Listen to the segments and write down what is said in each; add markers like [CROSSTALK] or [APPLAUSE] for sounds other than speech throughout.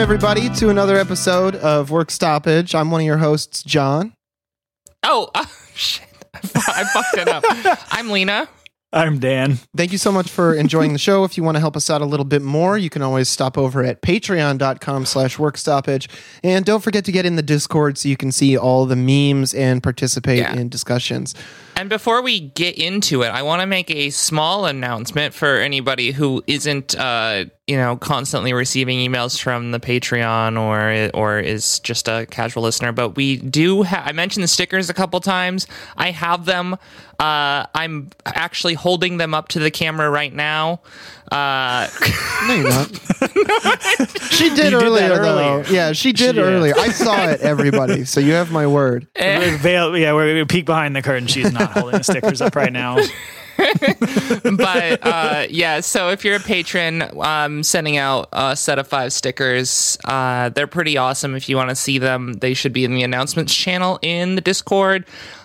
welcome everybody to another episode of Work Stoppage. I'm one of your hosts, John. Oh, uh, [LAUGHS] shit. I fu- I fucked it up. [LAUGHS] I'm Lena. I'm Dan. Thank you so much for enjoying the show. If you want to help us out a little bit more, you can always stop over at patreon.com slash workstoppage. And don't forget to get in the Discord so you can see all the memes and participate Yeah. in discussions. And before we get into it, I want to make a small announcement for anybody who isn't, uh, you know, constantly receiving emails from the Patreon or or is just a casual listener. But we do. Ha- I mentioned the stickers a couple times. I have them. Uh, I'm actually holding them up to the camera right now. Uh, No, you're not. [LAUGHS] she did You did earlier, that though. Yeah, she did Yeah. earlier. I saw it, [LAUGHS] everybody. So you have my word. Veil, yeah, we're gonna peek behind the curtain. She's not holding the stickers up right now. [LAUGHS] but uh, yeah, so if you're a patron, I'm sending out a set of five stickers. Uh, they're pretty awesome. If you want to see them, they should be in the announcements channel in the Discord,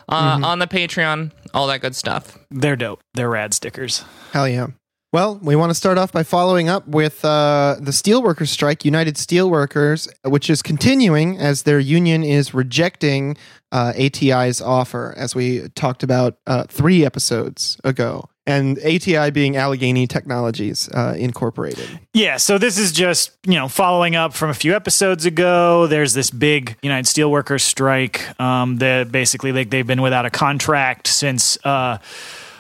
uh, on the Patreon, all that good stuff. They're dope. They're rad stickers. Hell yeah. Well, we want to start off by following up with uh, the steelworkers strike, United Steelworkers, which is continuing as their union is rejecting uh, ATI's offer, as we talked about uh, three episodes ago. And ATI being Allegheny Technologies uh, Incorporated. Yeah, so this is just, you know, following up from a few episodes ago. There's this big United Steelworkers strike. Um, that basically like they've been without a contract since uh,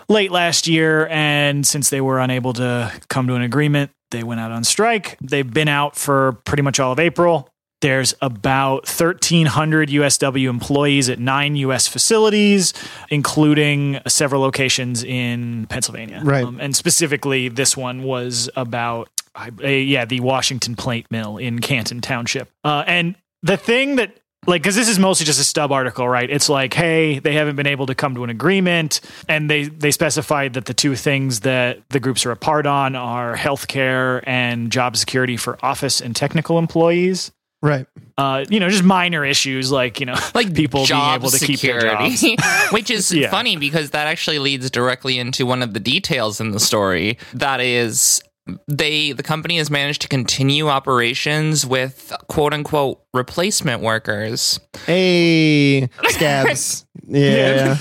late last year, and since they were unable to come to an agreement, they went out on strike. They've been out for pretty much all of April. There's about 1,300 USW employees at nine US facilities, including several locations in Pennsylvania. Right. Um, and specifically, this one was about, uh, yeah, the Washington Plate Mill in Canton Township. Uh, and the thing that like because this is mostly just a stub article right it's like hey they haven't been able to come to an agreement and they they specified that the two things that the groups are apart on are healthcare and job security for office and technical employees Right. uh, you know, just minor issues like you know, [LAUGHS] Like people being able to keep their jobs. [LAUGHS] [LAUGHS] which is Yeah. funny because that actually leads directly into one of the details in the story. That is, they the company has managed to continue operations with quote unquote replacement workers. Hey, scabs. [LAUGHS] yeah.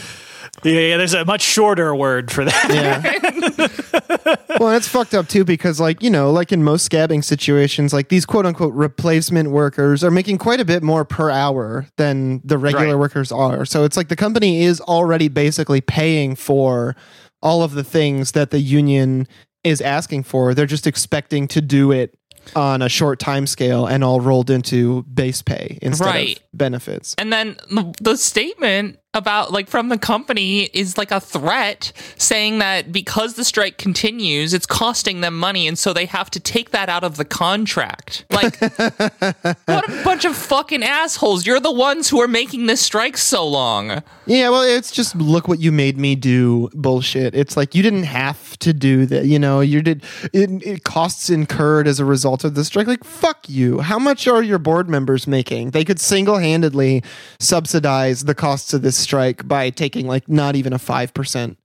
Yeah, yeah, there's a much shorter word for that. Yeah. [LAUGHS] well, it's fucked up too because, like, you know, like in most scabbing situations, like these quote unquote replacement workers are making quite a bit more per hour than the regular Right. workers are. So it's like the company is already basically paying for all of the things that the union is asking for. They're just expecting to do it on a short time scale and all rolled into base pay instead Right. of benefits. And then the, the statement about like from the company is like a threat saying that because the strike continues, it's costing them money, and so they have to take that out of the contract. Like, [LAUGHS] what a bunch of fucking assholes! You're the ones who are making this strike so long. Yeah, well, it's just look what you made me do bullshit. It's like you didn't have to do that. You know, you did it, it costs incurred as a result of the strike. Like fuck you. How much are your board members making? They could single handedly subsidize the costs of this strike by taking like not even a five percent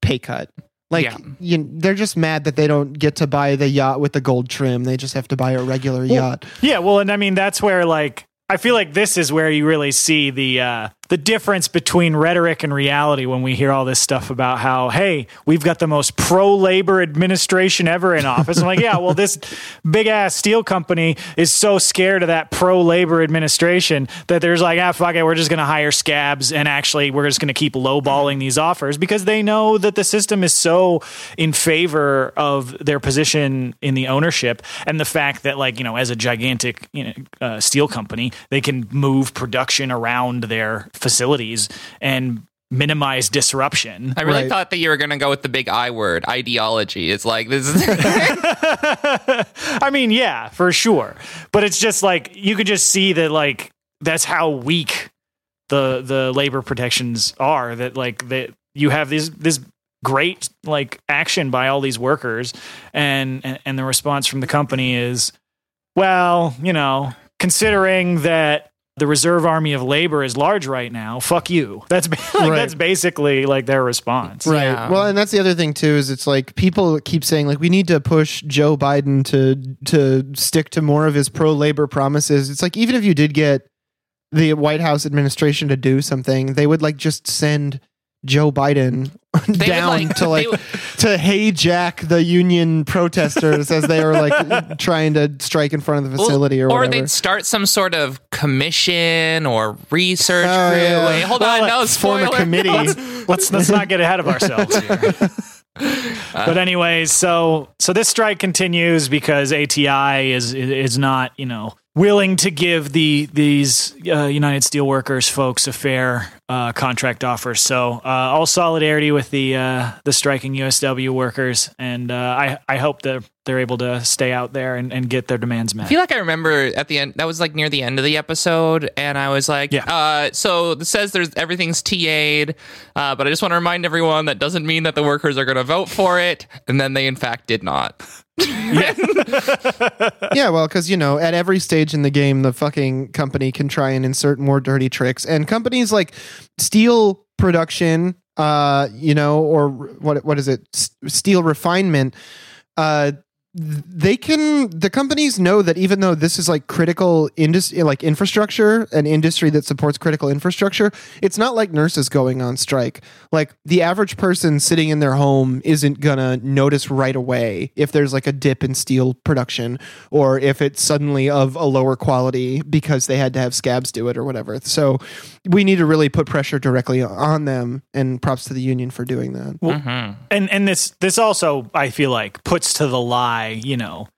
pay cut. Like Yeah. you, they're just mad that they don't get to buy the yacht with the gold trim. They just have to buy a regular yacht. Yeah, well, and I mean that's where like I feel like this is where you really see the uh, the difference between rhetoric and reality when we hear all this stuff about how hey we've got the most pro labor administration ever in office. I'm like, yeah, well, this big ass steel company is so scared of that pro labor administration that there's like, ah, fuck it, we're just gonna hire scabs and actually we're just gonna keep lowballing these offers because they know that the system is so in favor of their position in the ownership and the fact that like you know as a gigantic you know uh, steel company they can move production around their facilities and minimize disruption I really Right. thought that you were going to go with the big I word, ideology. It's like this is [LAUGHS] [LAUGHS] I mean, yeah, for sure. But it's just like you could just see that like that's how weak the the labor protections are. That like that you have this this great like action by all these workers, and and, and the response from the company is, well, you know, considering that the reserve army of labor is large right now. Fuck you. [LAUGHS] That's ba- like, Right. that's basically like their response. Right. Yeah. Well, and that's the other thing too is it's like people keep saying like we need to push Joe Biden to to stick to more of his pro labor promises. It's like even if you did get the White House administration to do something, they would like just send Joe Biden would, down like- to like would- to hijack the union protesters as they were like trying to strike in front of the facility or or whatever. Or they'd start some sort of commission or research Oh, group. yeah. Wait, hold Well, on, no spoiler. form a spoiler. committee. let's let's not get ahead of ourselves here. [LAUGHS] but anyways, so so this strike continues because ATI is is not you know willing to give the these uh, United Steelworkers folks a fair uh, contract offer. So uh, all solidarity with the uh, the striking USW workers, and uh, I I hope that they're able to stay out there and, and get their demands met. I feel like I remember at the end that was like near the end of the episode, and I was like, Yeah. uh, so it says there's everything's TA'd, uh, but I just want to remind everyone that doesn't mean that the workers are going to vote for it, and then they in fact did not. [LAUGHS] yeah, [LAUGHS] yeah, well, because you know, at every stage in the game, the fucking company can try and insert more dirty tricks, and companies like steel production, uh, you know, or what what is it, S- steel refinement, uh. Th- They can. The companies know that even though this is like critical industry, like infrastructure, an industry that supports critical infrastructure, it's not like nurses going on strike. Like the average person sitting in their home isn't gonna notice right away if there's like a dip in steel production or if it's suddenly of a lower quality because they had to have scabs do it or whatever. So we need to really put pressure directly on them and props to the union for doing that. Mhm. and and this this also I feel like puts to the lie, you know,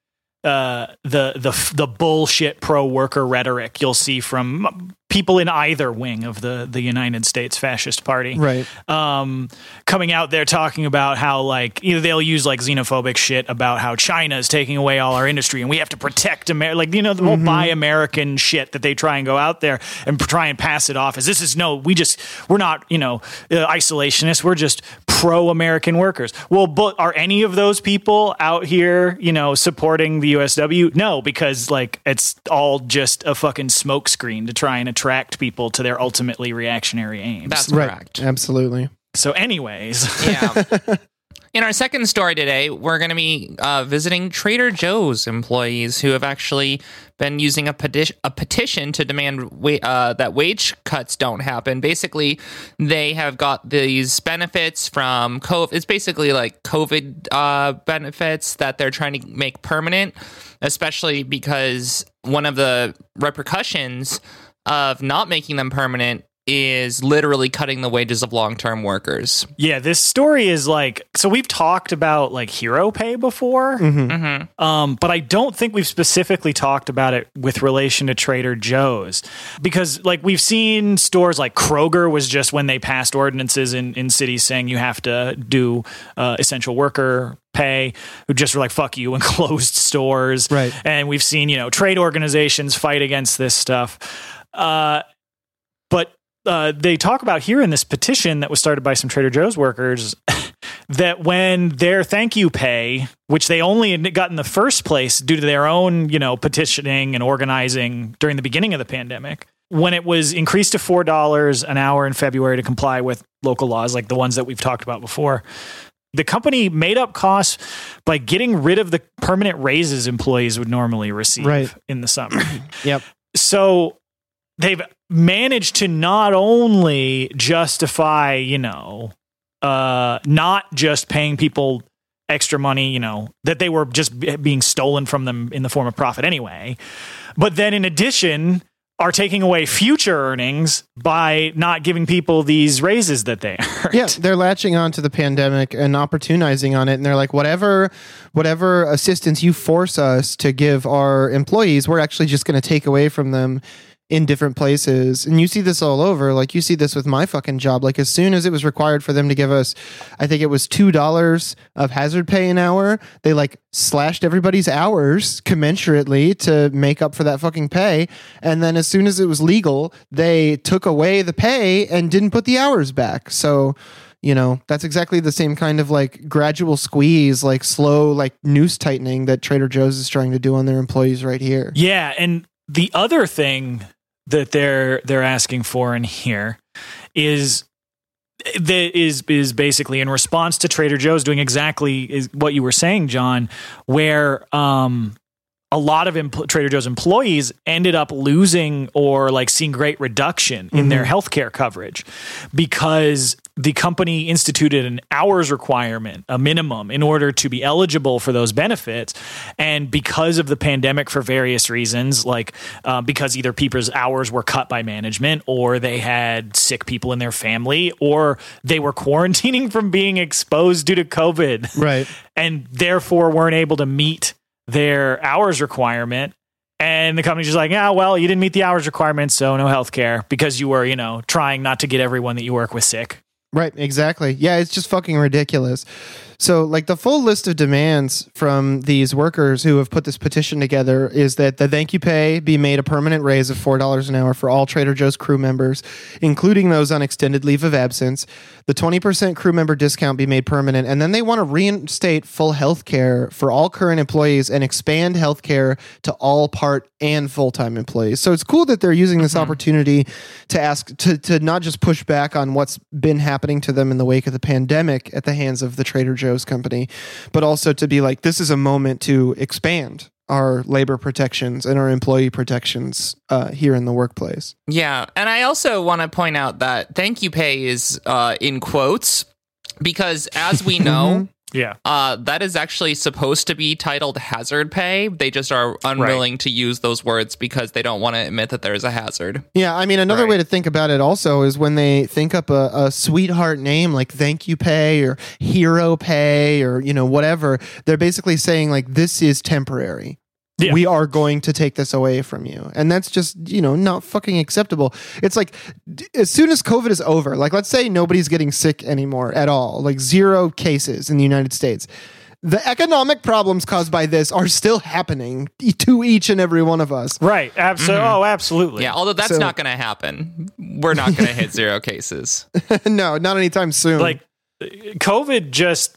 uh, the the the bullshit pro worker rhetoric you'll see from people in either wing of the the United States Fascist Party, Right. um, coming out there talking about how like either they'll use like xenophobic shit about how China is taking away all our industry and we have to protect America, like you know the whole buy American shit that they try and go out there and try and pass it off as this is no, we just we're not you know uh, isolationists, we're just pro American workers. Well, but are any of those people out here you know supporting the USW? No, because like it's all just a fucking smokescreen to try and attract people to their ultimately reactionary aims. That's Right. correct. Absolutely. So, anyways, Yeah. [LAUGHS] In our second story today, we're going to be uh, visiting Trader Joe's employees who have actually been using a, peti- a petition to demand wa- uh, that wage cuts don't happen. Basically, they have got these benefits from COVID. It's basically like COVID uh, benefits that they're trying to make permanent, especially because one of the repercussions of not making them permanent is literally cutting the wages of long-term workers. yeah, this story is like so. We've talked about like hero pay before, Mm-hmm. um, but I don't think we've specifically talked about it with relation to Trader Joe's because, like, we've seen stores like Kroger was just when they passed ordinances in in cities saying you have to do uh, essential worker pay who just were like fuck you and [LAUGHS] closed stores Right. and we've seen you know trade organizations fight against this stuff uh, but uh, they talk about here in this petition that was started by some Trader Joe's workers [LAUGHS] that when their thank you pay, which they only had got in the first place due to their own, you know, petitioning and organizing during the beginning of the pandemic, when it was increased to four dollars an hour in February to comply with local laws like the ones that we've talked about before. The company made up costs by getting rid of the permanent raises employees would normally receive Right. in the summer. Yep. so they've managed to not only justify, you know, uh, not just paying people extra money, you know, that they were just being stolen from them in the form of profit anyway, but then in addition are taking away future earnings by not giving people these raises that they earned. [LAUGHS] yeah, they're latching on to the pandemic and opportunizing on it, and they're like, whatever, whatever assistance you force us to give our employees, we're actually just going to take away from them in different places. And you see this all over. Like you see this with my fucking job. Like as soon as it was required for them to give us, I think it was two dollars of hazard pay an hour, they like slashed everybody's hours commensurately to make up for that fucking pay. And then as soon as it was legal, they took away the pay and didn't put the hours back. So you know that's exactly the same kind of like gradual squeeze like slow like noose tightening that trader joe's is trying to do on their employees right here Yeah, and the other thing that they're they're asking for in here is that is is basically in response to Trader Joe's doing exactly is what you were saying, John, where um a lot of empl- Trader Joe's employees ended up losing or like seeing great reduction in their healthcare coverage because the company instituted an hours requirement, a minimum, in order to be eligible for those benefits. And because of the pandemic, for various reasons, like uh, because either people's hours were cut by management, or they had sick people in their family, or they were [LAUGHS] quarantining from being exposed due to COVID, Right. [LAUGHS] and therefore weren't able to meet their hours requirement. And the company's just like, yeah, well, you didn't meet the hours requirement, so no health care because you were, you know, trying not to get everyone that you work with sick. Right, exactly. Yeah, it's just fucking ridiculous. So, like, the full list of demands from these workers who have put this petition together is that the thank you pay be made a permanent raise of $4 an hour for all Trader Joe's crew members, including those on extended leave of absence. The 20% crew member discount be made permanent. And then they want to reinstate full health care for all current employees and expand health care to all part and full time employees. So, it's cool that they're using this mm-hmm. opportunity to ask, to, to not just push back on what's been happening to them in the wake of the pandemic at the hands of the Trader Joe's company, but also to be like, this is a moment to expand our labor protections and our employee protections uh, here in the workplace. Yeah, and I also want to point out that thank you pay is uh, in quotes because, as we [LAUGHS] know, Yeah. uh, that is actually supposed to be titled hazard pay. They just are unwilling to use those words because they don't want to admit that there's a hazard. Yeah, I mean, another Right. way to think about it also is when they think up a, a sweetheart name like Thank You Pay or Hero Pay or, you know, whatever, they're basically saying, like, this is temporary. Yeah. We are going to take this away from you. And that's just, you know, not fucking acceptable. It's like, d- as soon as COVID is over, like, let's say nobody's getting sick anymore at all, like zero cases in the United States. The economic problems caused by this are still happening to each and every one of us. Right. Absolutely. Mm-hmm. Oh, absolutely. Yeah, although that's So- not going to happen. We're not going to hit [LAUGHS] zero cases. no, not anytime soon. Like uh, COVID just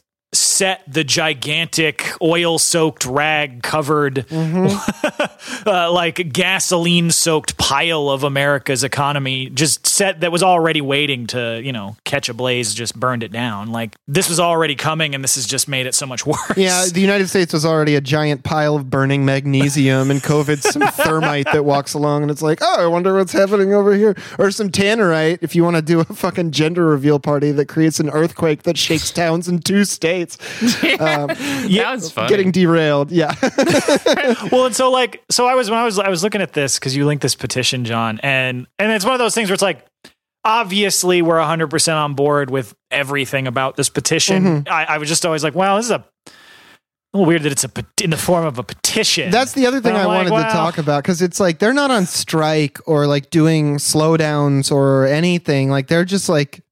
set the gigantic oil soaked rag covered mm-hmm. [LAUGHS] [LAUGHS] uh, like gasoline soaked pile of America's economy just set that was already waiting to you know catch a blaze just burned it down like this was already coming and this has just made it so much [LAUGHS] worse yeah, the United States was already a giant pile of burning magnesium, and COVID's some [LAUGHS] thermite that walks along, and it's like, oh, I wonder what's happening over here, or some tannerite. If you want to do a fucking gender reveal party that creates an earthquake that shakes towns in two states, [LAUGHS] um, that was funny. getting derailed. Yeah, well, and so like, so I was when I was I was looking at this because you linked this petition, John, and and it's one of those things where it's like, obviously we're hundred percent on board with everything about this petition. Mm-hmm. I, I was just always like, well, this is a little weird that it's a in the form of a petition. That's the other thing I like, wanted to talk about because it's like they're not on strike or like doing slowdowns or anything. Like they're just like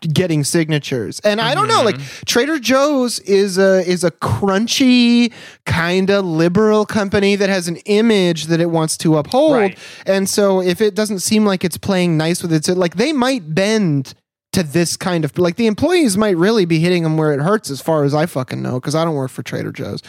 getting signatures. And I don't know, like mm-hmm. Trader Joe's is a is a crunchy kind of liberal company that has an image that it wants to uphold. Right. And so if it doesn't seem like it's playing nice with it, like they might bend to this kind of like the employees might really be hitting them where it hurts as far as I fucking know because I don't work for Trader Joe's.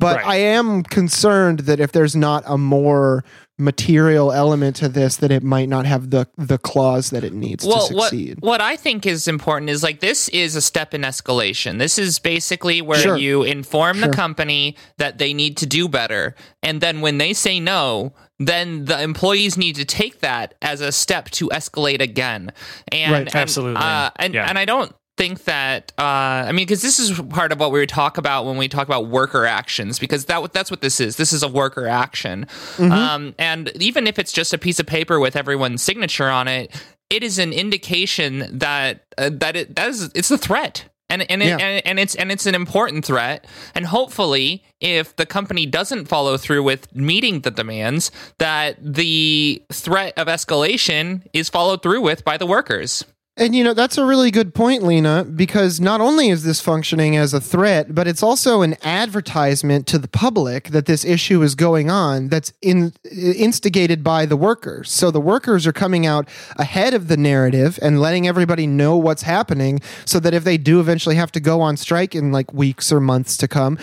But Right. I am concerned that if there's not a more material element to this that it might not have the the clause that it needs well, to what succeed. what I think is important is like this is a step in escalation. This is basically where Sure. you inform Sure. the company that they need to do better, and then when they say no, then the employees need to take that as a step to escalate again. And, Right, and, absolutely. uh, and Yeah. and I don't think that uh, I mean because this is part of what we would talk about when we talk about worker actions because that that's what this is. This is a worker action, um, and even if it's just a piece of paper with everyone's signature on it, it is an indication that uh, that it that is it's a threat. And and, it, Yeah. and and it's and it's an important threat. And hopefully, if the company doesn't follow through with meeting the demands, that the threat of escalation is followed through with by the workers. And you know, that's a really good point, Lena, because not only is this functioning as a threat, but it's also an advertisement to the public that this issue is going on that's in, instigated by the workers. So the workers are coming out ahead of the narrative and letting everybody know what's happening so that if they do eventually have to go on strike in like weeks or months to come,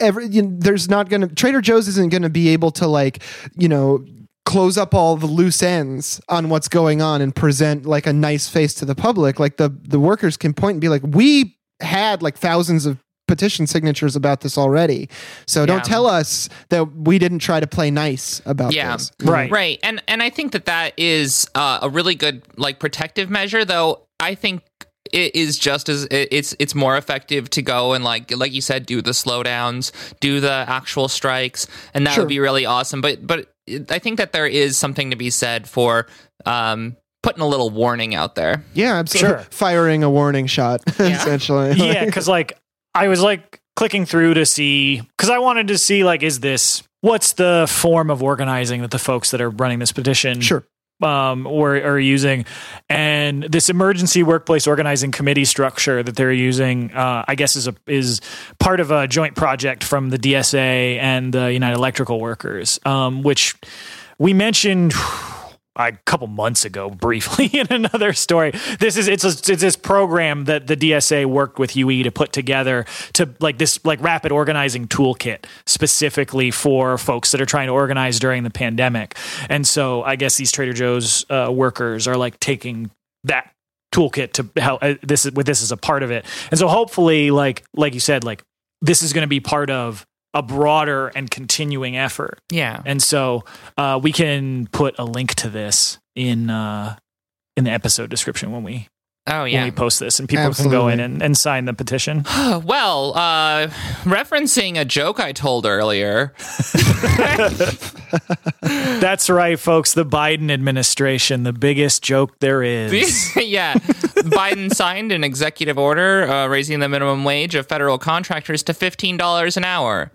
every you know, there's not going to Trader Joe's isn't going to be able to like, you know, close up all the loose ends on what's going on and present like a nice face to the public, like the the workers can point and be like, we had like thousands of petition signatures about this already. So Yeah. don't tell us that we didn't try to play nice about Yeah. this. Right. Right. And and I think that that is uh, a really good like protective measure though. I think it is just as it's it's more effective to go and like like you said do the slowdowns, do the actual strikes and that Sure. would be really awesome. But but I think that there is something to be said for um putting a little warning out there. Yeah, absolutely. Sure. Firing a warning shot, [LAUGHS] essentially. yeah, because like I was like clicking through to see because I wanted to see like is this what's the form of organizing that the folks that are running this petition sure. Um, or are using, and this emergency workplace organizing committee structure that they're using, uh, I guess, is a is part of a joint project from the DSA and the United Electrical Workers, um, which we mentioned. A couple months ago, [LAUGHS] briefly in another story, this is it's a, it's this program that the DSA worked with UE to put together to like this like rapid organizing toolkit specifically for folks that are trying to organize during the pandemic. And so I guess these Trader Joe's uh, workers are like taking that toolkit to help uh, this is with this as a part of it. And so hopefully like like you said like this is going to be part of a broader and continuing effort. Yeah. And so uh, we can put a link to this in uh, in the episode description when we Oh when yeah. we post this, and people can go in and, and sign the petition. [SIGHS] well, uh, referencing a joke I told earlier, [LAUGHS] That's right, folks. The Biden administration, the biggest joke there is. [LAUGHS] yeah, Biden signed an executive order uh, raising the minimum wage of federal contractors to fifteen dollars an hour.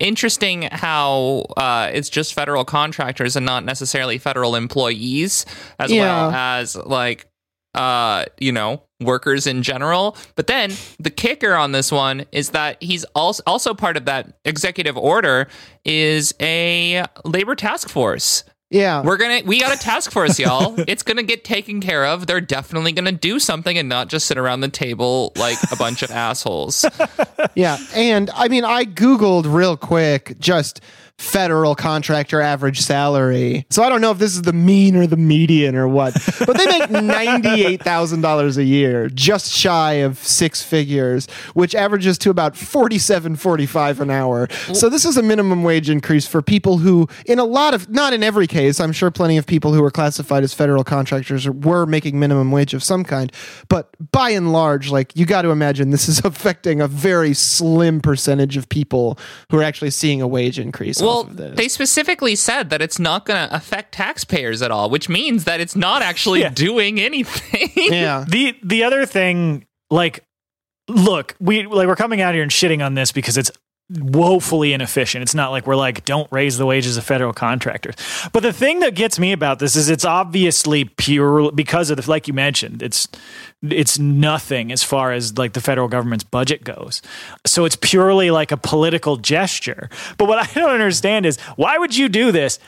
Interesting how uh, it's just federal contractors and not necessarily federal employees, as well as like uh, you know workers in general. But then the kicker on this one is that he's also also part of that executive order is a labor task force. Yeah. We're gonna we got a task force, y'all. [LAUGHS] it's gonna get taken care of. They're definitely gonna do something and not just sit around the table like a bunch of [LAUGHS] assholes. Yeah. And I mean, I Googled real quick just federal contractor average salary. So I don't know if this is the mean or the median or what, but they make [LAUGHS] $98,000 a year, just shy of six figures, which averages to about 47 45 an hour. So this is a minimum wage increase for people who in a lot of not in every case, I'm sure plenty of people who are classified as federal contractors were making minimum wage of some kind, but by and large like you got to imagine this is [LAUGHS] affecting a very slim percentage of people who are actually seeing a wage increase well, off of this. they specifically said that it's not gonna affect taxpayers at all, which means that it's not actually Yeah. doing anything. yeah. [LAUGHS] the the other thing, like, look, we like we're coming out here and shitting on this because it's woefully inefficient. It's not like we're like, don't raise the wages of federal contractors. But the thing that gets me about this is it's obviously pure because of the like you mentioned, it's it's nothing as far as like the federal government's budget goes. So it's purely like a political gesture. But what [LAUGHS] I don't understand is why would you do this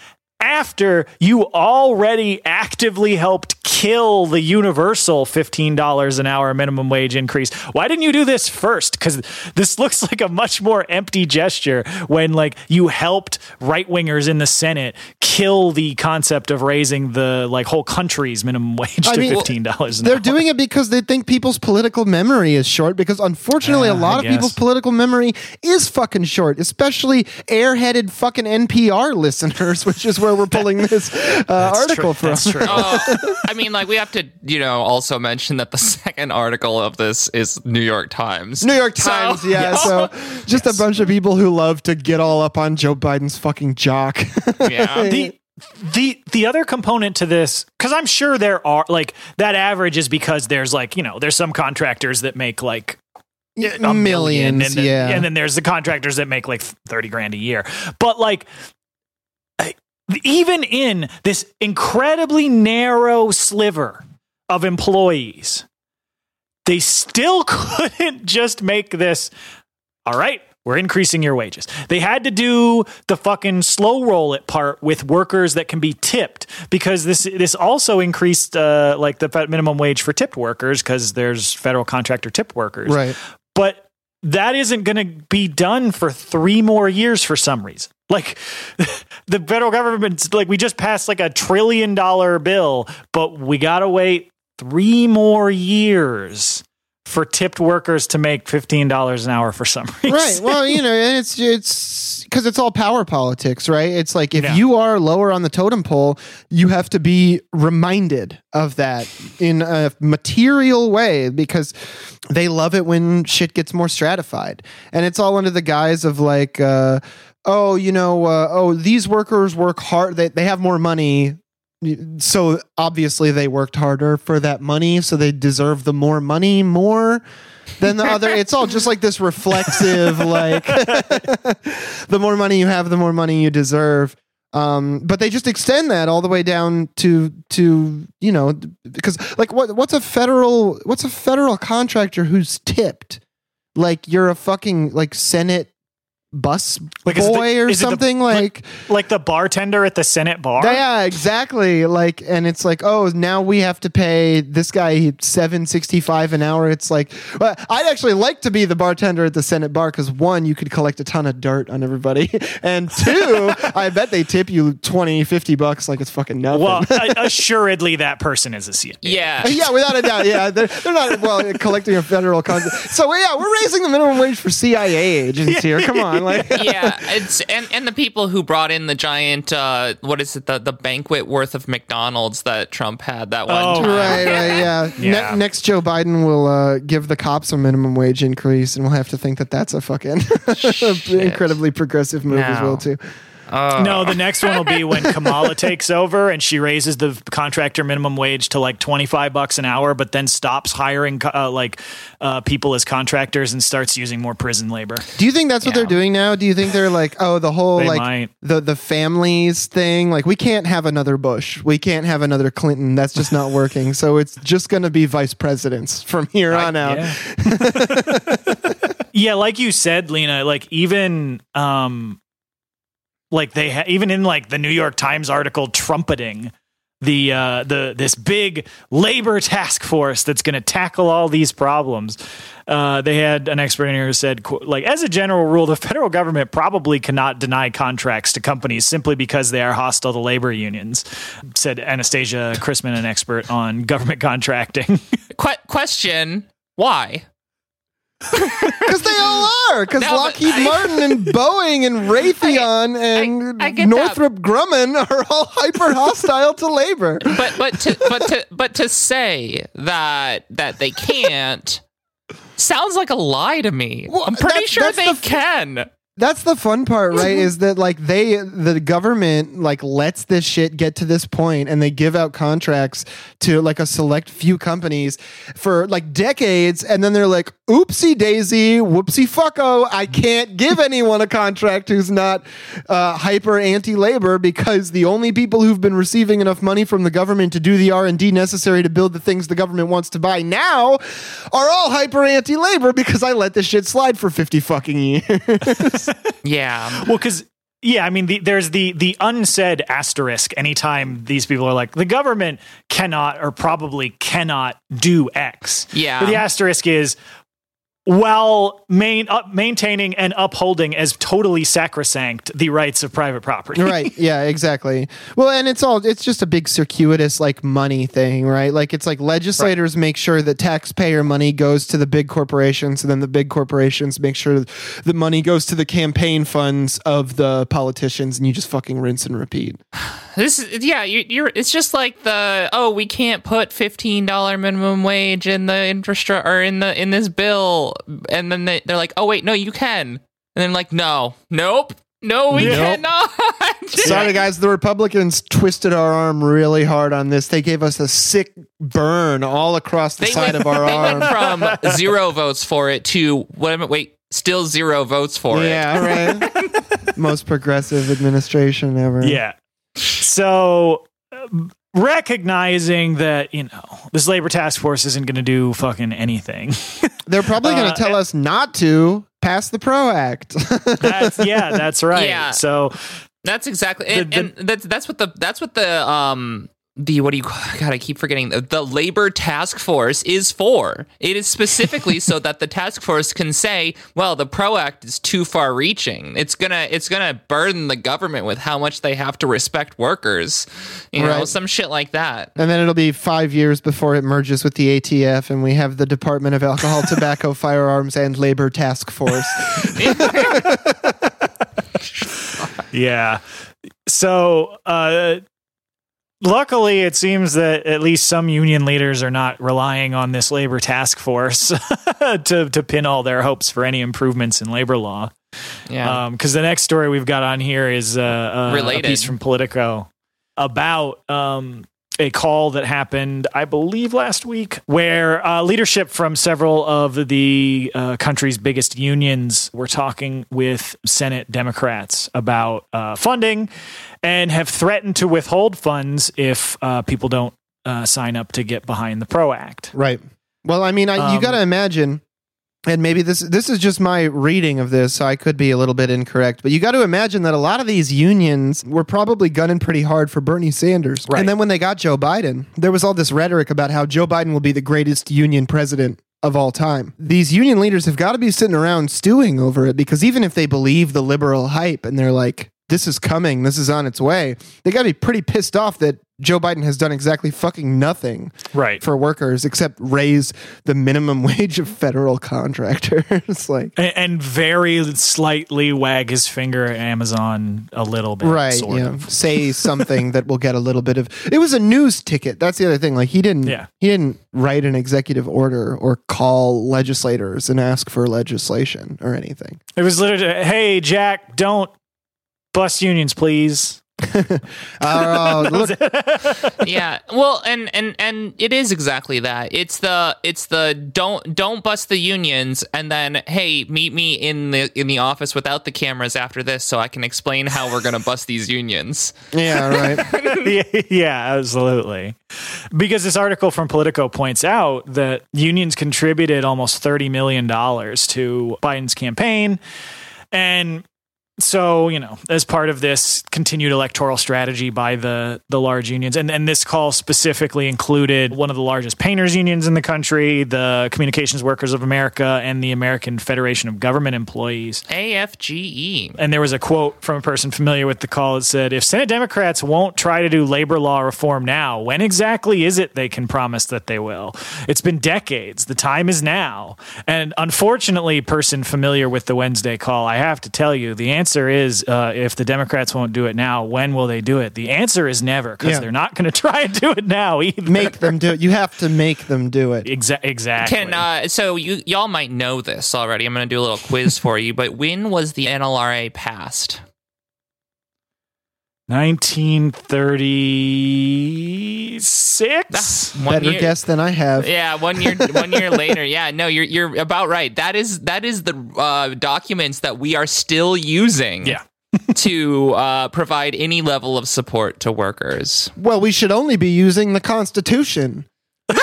after you already actively helped kill the universal $15 an hour minimum wage increase. Why didn't you do this first? Because this [LAUGHS] looks like a much more empty gesture when like you helped right wingers in the Senate kill the concept of raising the like whole country's minimum [LAUGHS] wage I to mean, $15 an They're hour. doing it because they think people's political memory is short. Because unfortunately, a lot I of people's political memory is fucking short, especially airheaded fucking NPR listeners, [LAUGHS] which is where we're pulling this uh, article true. from. That's true. Oh, I mean, like we have to, you know, also mention that the [LAUGHS] second article of this is New York Times. New York So- Times, [LAUGHS] yeah. So just a bunch of people who love to get all up on Joe Biden's fucking jock. [LAUGHS] yeah. the the the other component to this because i'm sure there are like that average is because there's like you know there's some contractors that make like a million, millions, and then, yeah. and then there's the contractors that make like 30 grand a year but like I- even in this incredibly narrow sliver of employees they still [LAUGHS] couldn't just make this all right we're increasing your wages. They had to do the fucking slow roll it part with workers that can be tipped because this this also increased uh, like the minimum wage for tipped workers because there's federal contractor tipped workers. right. But that isn't going to be done for three more years for some reason. Like [LAUGHS] the federal government's like we just passed like a trillion dollar bill, but we got to wait three more years for tipped workers to make fifteen dollars an hour for some reason. Right. Well, you know, and it's it's because it's all power politics, right? It's like if Yeah. you are lower on the totem pole, you have to be reminded of that in a material way because they love it when shit gets more stratified, and it's all under the guise of like. uh Oh, you know, uh, oh, these workers work hard. They, they have more money so obviously they worked harder for that money so they deserve the more money more than the other. It's all just like this reflexive like [LAUGHS] the more money you have the more money you deserve. Um, but they just extend that all the way down to to you know because like what what's a federal what's a federal contractor who's tipped? Like you're a fucking like senate bus Like, is it the- boy or is it the- something like- like Like the bartender at the Senate bar. yeah, exactly. Like, and it's like, oh, now we have to pay this guy seven sixty five an hour. It's like, well, I'd actually like to be the bartender at the Senate bar because one, you could collect a ton of dirt on everybody, [LAUGHS] and two, I bet they tip you 20, 50 bucks like it's fucking nothing. Well, [LAUGHS] assuredly that person is a CIA. Yeah. [LAUGHS] yeah, without a doubt. Yeah, they're, they're not well collecting a federal con. So yeah, we're raising the minimum wage for CIA agents here. Come on, like. [LAUGHS] yeah, it's and and the people who brought in the giant uh what is it the the banquet worth of McDonald's that Trump had that one Oh, time. Right, right, yeah. [LAUGHS] Yeah. Ne- next, Joe Biden will uh, give the cops a minimum wage increase, and we'll have to think that that's a fucking [LAUGHS] incredibly progressive move as well, too. Oh. No, the next one will be when [LAUGHS] Kamala takes over and she raises the contractor minimum wage to like 25 bucks an hour, but then stops hiring uh, like uh, people as contractors and starts using more prison labor. Do you think that's what they're doing now? Do you think they're like, oh, the whole They like might. the the families thing? Like, we can't have another Bush, we can't have another Clinton. That's just not working. So it's just going to be vice presidents from here on out. Yeah. [LAUGHS] yeah, like you said, Lena, like even um like they ha- even in like the New York Times article trumpeting the uh the this big labor task force that's going to tackle all these problems. Uh they had an expert in here who said like as a general rule the federal government probably cannot deny contracts to companies simply because they are hostile to labor unions, said Anastasia Christman an expert on government contracting. [LAUGHS] Que- question: Why? [LAUGHS] Because they all are. Because No, Lockheed I- Martin and [LAUGHS] Boeing and Raytheon and I get that. Northrop Grumman are all [LAUGHS] hyper hostile to labor. But but to but to but to say that that they can't sounds like a lie to me. Well, I'm pretty that's- sure they the can. That's the fun part, right? is that like they, the government, like lets this shit get to this point, and they give out contracts to like a select few companies for like decades, and then they're like, "Oopsie daisy, whoopsie fucko, I can't give anyone a contract who's not uh, hyper anti-labor because the only people who've been receiving enough money from the government to do the R and D necessary to build the things the government wants to buy now are all hyper anti-labor because I let this shit slide for fifty fucking years." [LAUGHS] Yeah. Well, because yeah, I mean, the, there's the the unsaid asterisk. Anytime these people are like, the government cannot or probably cannot do X. Yeah. But the asterisk is while main, up, maintaining and upholding as totally sacrosanct the rights of private property. right. [LAUGHS] Yeah exactly. Well and it's all it's just a big circuitous like money thing right? Like it's like legislators make sure that taxpayer money goes to the big corporations and then the big corporations make sure the money goes to the campaign funds of the politicians and you just fucking rinse and repeat [SIGHS] [SIGHS] [SIGHS] This is yeah, you, you're. It's just like the oh, we can't put fifteen dollar minimum wage in the infrastructure or in the in this bill, and then they, they're like, oh wait, no, you can, and then like, no, nope, no, we Nope. cannot. [LAUGHS] sorry guys the republicans twisted our arm really hard on this they gave us a sick burn all across the they side went, of our [LAUGHS] they arm went from zero votes for it to wait, wait, still zero votes for it. yeah right [LAUGHS] most progressive administration ever Yeah. So uh, recognizing that, you know, this labor task force isn't going to do fucking anything. [LAUGHS] They're probably going Uh, to tell us not to pass the PRO Act. [LAUGHS] That's yeah, that's right. Yeah. So That's exactly, The- and, the- and that's that's what the that's what the um the what do you [SIGHS] God? I keep forgetting the, the labor task force is for. It is specifically so that the task force can say, "Well, the Pro Act is too far reaching. It's gonna it's gonna burden the government with how much they have to respect workers." You know, some shit like that. And then it'll be five years before it merges with the ATF, and we have the Department of Alcohol, [LAUGHS] Tobacco, Firearms, and Labor Task Force. [LAUGHS] Yeah. So, uh, luckily, it seems that at least some union leaders are not relying on this labor task force [LAUGHS] to to pin all their hopes for any improvements in labor law. Yeah. Because the next story we've got on here is uh, uh, a piece from Politico about um, a call that happened, I believe, last week, where uh, leadership from several of the uh, country's biggest unions were talking with Senate Democrats about uh, funding and have threatened to withhold funds if uh, people don't uh, sign up to get behind the PRO Act. Right. Well, I mean, I, you Um, got to imagine, and maybe this this is just my reading of this. So I could be a little bit incorrect, but you got to imagine that a lot of these unions were probably gunning pretty hard for Bernie Sanders. Right. And then when they got Joe Biden, there was all this rhetoric about how Joe Biden will be the greatest union president of all time. These union leaders have got to be sitting around stewing over it because even if they believe the liberal hype and they're like, this is coming, this is on its way, they got to be pretty pissed off that Joe Biden has done exactly fucking nothing Right. for workers except raise the minimum [LAUGHS] wage of federal contractors. [LAUGHS] like, and, and very slightly wag his finger at Amazon a little bit, right? Sort Yeah, of. say [LAUGHS] something that will get a little bit of. It was a news ticket. That's the other thing. Like he didn't. Yeah. He didn't write an executive order or call legislators and ask for legislation or anything. It was literally, hey Jack, don't bust unions, please. Oh, [LAUGHS] look, [LAUGHS] yeah well and and and it is exactly that it's the it's the don't don't bust the unions and then hey meet me in the in the office without the cameras after this so i can explain how we're gonna bust these unions yeah, right. [LAUGHS] yeah, yeah, absolutely. Because this article from Politico points out that unions contributed almost $30 million to Biden's campaign. And so, you know, as part of this continued electoral strategy by the the large unions, and, and this call specifically included one of the largest painters unions in the country, the Communications Workers of America, and the American Federation of Government Employees. afge And there was a quote from a person familiar with the call that said, If Senate Democrats won't try to do labor law reform now, when exactly is it they can promise that they will? It's been decades. The time is now. And unfortunately, person familiar with the Wednesday call, I have to tell you, the answer is uh, if the Democrats won't do it now, when will they do it? The answer is never, because Yeah. they're not going [LAUGHS] to try and do it now either. Make them do it. You have to make them do it. Exa- exactly. can uh so you y'all might know this already i'm gonna do a little quiz for you but when was the nlra passed 1936? One Better year- guess than I have. Yeah, one year [LAUGHS] one year later. Yeah, no, you're you're about right. That is that is the uh, documents that we are still using. Yeah. [LAUGHS] to uh, provide any level of support to workers. Well, we should only be using the Constitution. [LAUGHS]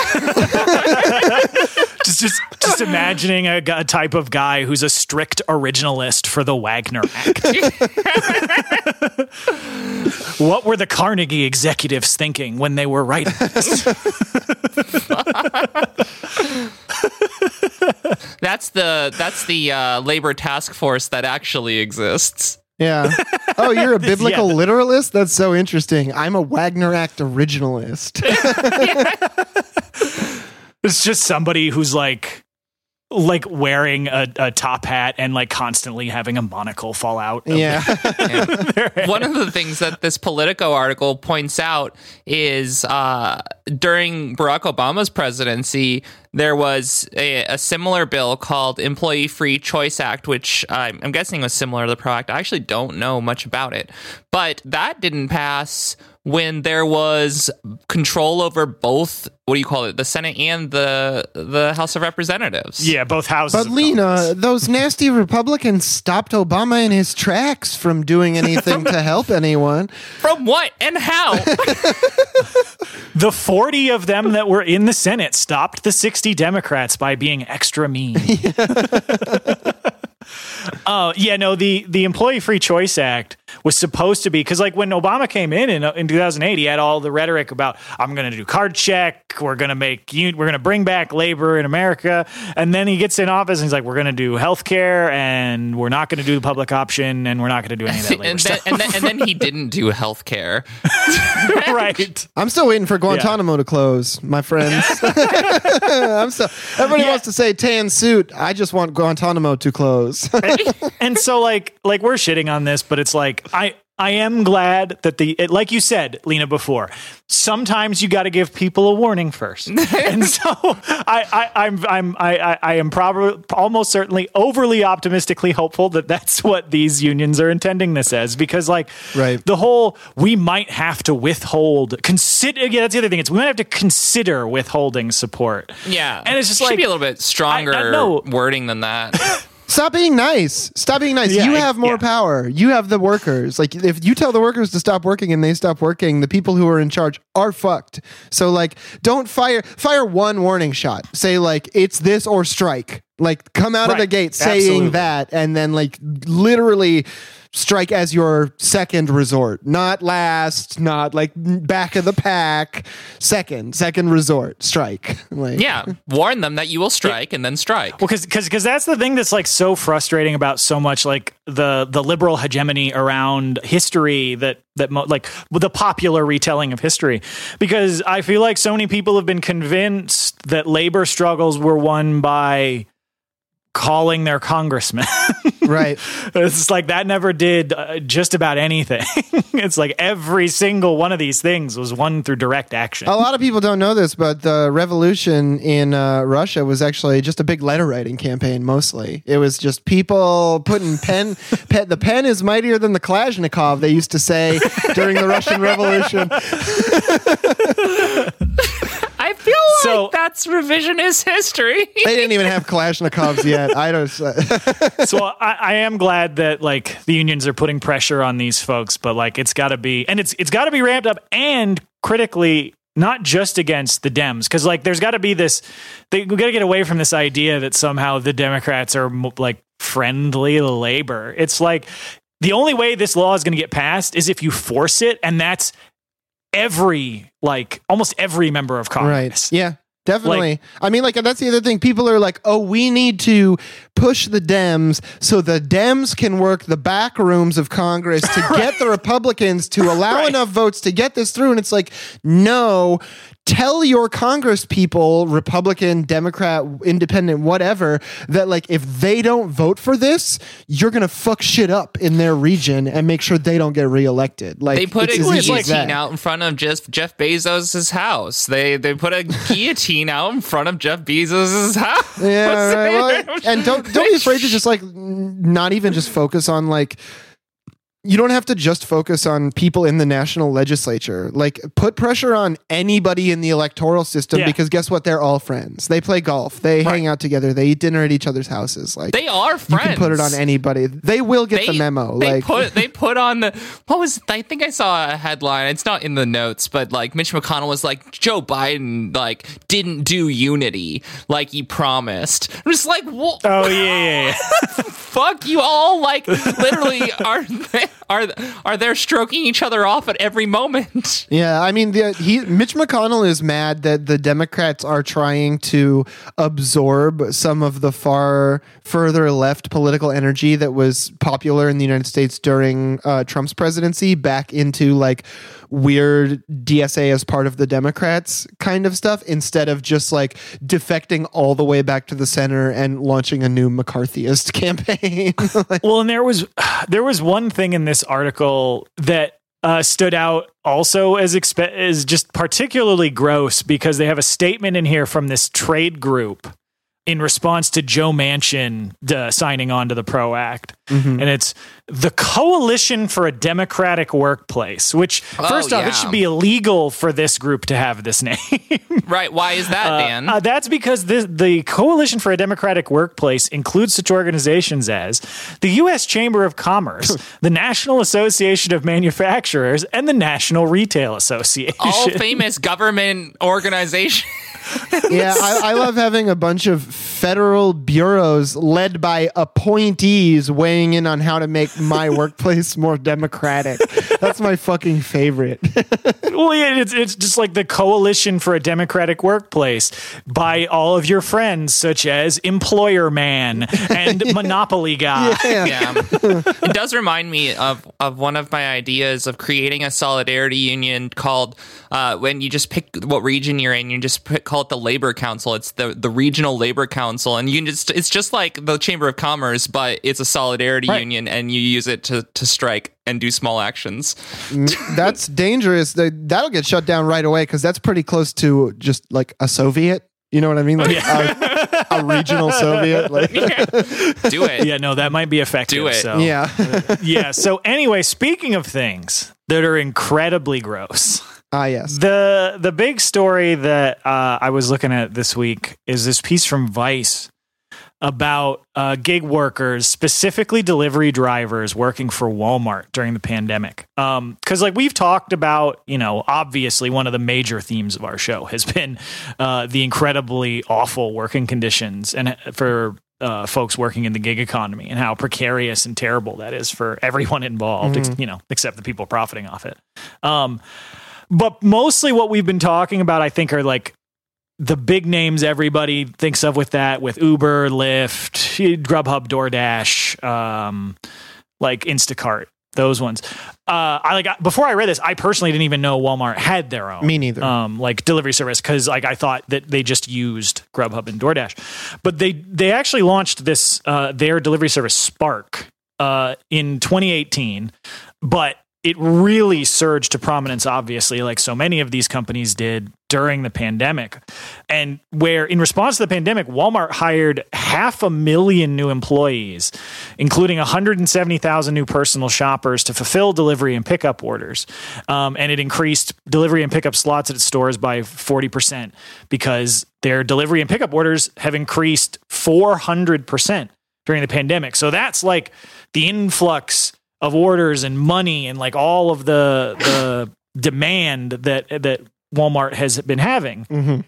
just just just imagining a, a type of guy who's a strict originalist for the Wagner Act. [LAUGHS] what were the Carnegie executives thinking when they were writing this? [LAUGHS] That's the that's the uh, labor task force that actually exists. Yeah. Oh, you're a biblical Yeah. literalist? That's so interesting. I'm a Wagner Act originalist. It's just somebody who's like like wearing a, a top hat and like constantly having a monocle fall out. of yeah. [LAUGHS] One of the things that this Politico article points out is uh, during Barack Obama's presidency, there was a, a similar bill called Employee Free Choice Act, which I'm, I'm guessing was similar to the PRO Act. I actually don't know much about it, but that didn't pass when there was control over both. What do you call it? The Senate and the the House of Representatives. Yeah, both houses. But Lena, Congress. [LAUGHS] those nasty Republicans stopped Obama in his tracks from doing anything to help anyone. From what and how? [LAUGHS] the 40 of them that were in the Senate stopped the 60 Democrats by being extra mean. Oh, [LAUGHS] yeah, no, the the Employee Free Choice Act was supposed to be because like when Obama came in, in in 2008, he had all the rhetoric about I'm going to do card check, we're going to make we're going to bring back labor in America, and then he gets in office and he's like we're going to do health care and we're not going to do the public option and we're not going to do any of that [LAUGHS] labor and, stuff. then, and, then, and then he didn't do health care. [LAUGHS] right. [LAUGHS] I'm still waiting for Guantanamo to close, my friends. I'm still. Everybody Yeah. wants to say tan suit. I just want Guantanamo to close. and so like like we're shitting on this but it's like i i am glad that the it, like you said lena before sometimes you got to give people a warning first [LAUGHS] and so i i i'm i'm i i, I am probably almost certainly overly optimistically hopeful that that's what these unions are intending this as because like Right. the whole we might have to withhold consider yeah that's the other thing it's we might have to consider withholding support Yeah, and it's just should like be a little bit stronger I- I know. wording than that. [LAUGHS] Stop being nice. Stop being nice. Yeah, you have more yeah. power. You have the workers. Like if you tell the workers to stop working and they stop working, the people who are in charge are fucked. So like don't fire fire one warning shot. Say like it's this or strike. Like come out of the gate saying Absolutely. that and then like literally strike as your second resort. Not last, not like back of the pack. Second, second resort. Strike. [LAUGHS] Like yeah, warn them that you will strike and then strike. Well, because because that's the thing that's like so frustrating about so much like the the liberal hegemony around history that that mo- like the popular retelling of history, because I feel like so many people have been convinced that labor struggles were won by calling their congressman. [LAUGHS] right. [LAUGHS] it's like that never did uh, just about anything. [LAUGHS] it's like every single one of these things was won through direct action. A lot of people don't know this, but the revolution in uh, Russia was actually just a big letter writing campaign. Mostly, it was just people putting pen. [LAUGHS] pen the pen is mightier than the Kalashnikov. They used to say during the Russian Revolution. I feel So- like that's revisionist history. They didn't even have Kalashnikovs yet. I don't. [LAUGHS] so I, I am glad that like the unions are putting pressure on these folks, but like it's got to be and it's it's got to be ramped up and critically not just against the Dems because like there's got to be this they we got to get away from this idea that somehow the Democrats are like friendly to labor. It's like the only way this law is going to get passed is if you force it, and that's every like almost every member of Congress. Right. Yeah. Definitely. I mean, like, that's the other thing. People are like, oh, we need to push the Dems so the Dems can work the back rooms of Congress to [LAUGHS] get the Republicans to [LAUGHS] allow Right. enough votes to get this through. And it's like, no, tell your Congress people, Republican, Democrat, Independent, whatever, that like, if they don't vote for this, you're to fuck shit up in their region and make sure they don't get reelected. Like, They put a it's as easy as guillotine out in front of Jeff Jeff Bezos' house. They they put a guillotine out in front of Jeff Bezos's [LAUGHS] house. Yeah, right. [LAUGHS] Well, and don't don't be afraid to just like not even just focus on like you don't have to just focus on people in the national legislature. Like put pressure on anybody in the electoral system Yeah. because guess what? They're all friends. They play golf. They hang out together. They eat dinner at each other's houses. Like They are friends. you friends. can put it on anybody. They will get the memo. They like put they [LAUGHS] put on the what was I think I saw a headline. It's not in the notes, but like Mitch McConnell was like Joe Biden like didn't do unity like he promised. I'm just like, well, Oh yeah, yeah, yeah. [LAUGHS] fuck you all. Like literally [LAUGHS] are they, are are they stroking each other off at every moment? [LAUGHS] Yeah, I mean, the, he Mitch McConnell is mad that the Democrats are trying to absorb some of the far further left political energy that was popular in the United States during uh, Trump's presidency back into like weird DSA as part of the Democrats kind of stuff instead of just like defecting all the way back to the center and launching a new McCarthyist [LAUGHS] campaign. [LAUGHS] Like, Well, and there was [SIGHS] there was one thing in this article that uh, stood out also as expe- as just particularly gross because they have a statement in here from this trade group in response to Joe Manchin uh, signing on to the PRO Act, Mm-hmm. and it's the Coalition for a Democratic Workplace. Which Oh, first off, yeah. it should be illegal for this group to have this name. [LAUGHS] right? Why is that, Dan? Uh, that's because the, the Coalition for a Democratic Workplace includes such organizations as the U.S. Chamber of Commerce, [LAUGHS] the National Association of Manufacturers, and the National Retail Association. all [LAUGHS] famous government organizations. yeah, I, I love having a bunch of federal bureaus led by appointees when weighing in on how to make my workplace more democratic. That's my fucking favorite. [LAUGHS] well, yeah, it's it's just like the coalition for a democratic workplace by all of your friends, such as Employer Man and [LAUGHS] Monopoly Guy. yeah. yeah. it does remind me of, of one of my ideas of creating a solidarity union called uh, when you just pick what region you're in, you just pick, call it the labor council. It's the, the regional labor council, and you can just it's just like the chamber of commerce, but it's a solidarity Right. union, and you use it to to strike and do small actions. [LAUGHS] that's dangerous. That- That'll get shut down right away because that's pretty close to just like a Soviet. You know what I mean? Like a, a regional Soviet. [LAUGHS] Like, do it. Yeah, no, that might be effective. Do it. So. yeah. [LAUGHS] yeah. So anyway, speaking of things that are incredibly gross, ah, yes. the the big story that uh, I was looking at this week is this piece from Vice about uh, gig workers, specifically delivery drivers working for Walmart during the pandemic. Because, like we've talked about, you know, obviously one of the major themes of our show has been uh, the incredibly awful working conditions and for uh, folks working in the gig economy and how precarious and terrible that is for everyone involved, ex- you know, except the people profiting off it. Um, but mostly what we've been talking about, I think, are like the big names everybody thinks of with that, with Uber, Lyft, Grubhub, DoorDash, um, like Instacart, those ones. Uh, I like before I read this, I personally didn't even know Walmart had their own. Me neither. Um, like delivery service because like I thought that they just used Grubhub and DoorDash, but they they actually launched this uh, their delivery service Spark uh, in 2018, but it really surged to prominence, obviously, like so many of these companies did during the pandemic. And where, in response to the pandemic, Walmart hired half a million new employees, including 170,000 new personal shoppers to fulfill delivery and pickup orders. Um, and it increased delivery and pickup slots at its stores by 40% because their delivery and pickup orders have increased 400% during the pandemic. So that's like the influx of orders and money and like all of the the demand that that Walmart has been having. hmm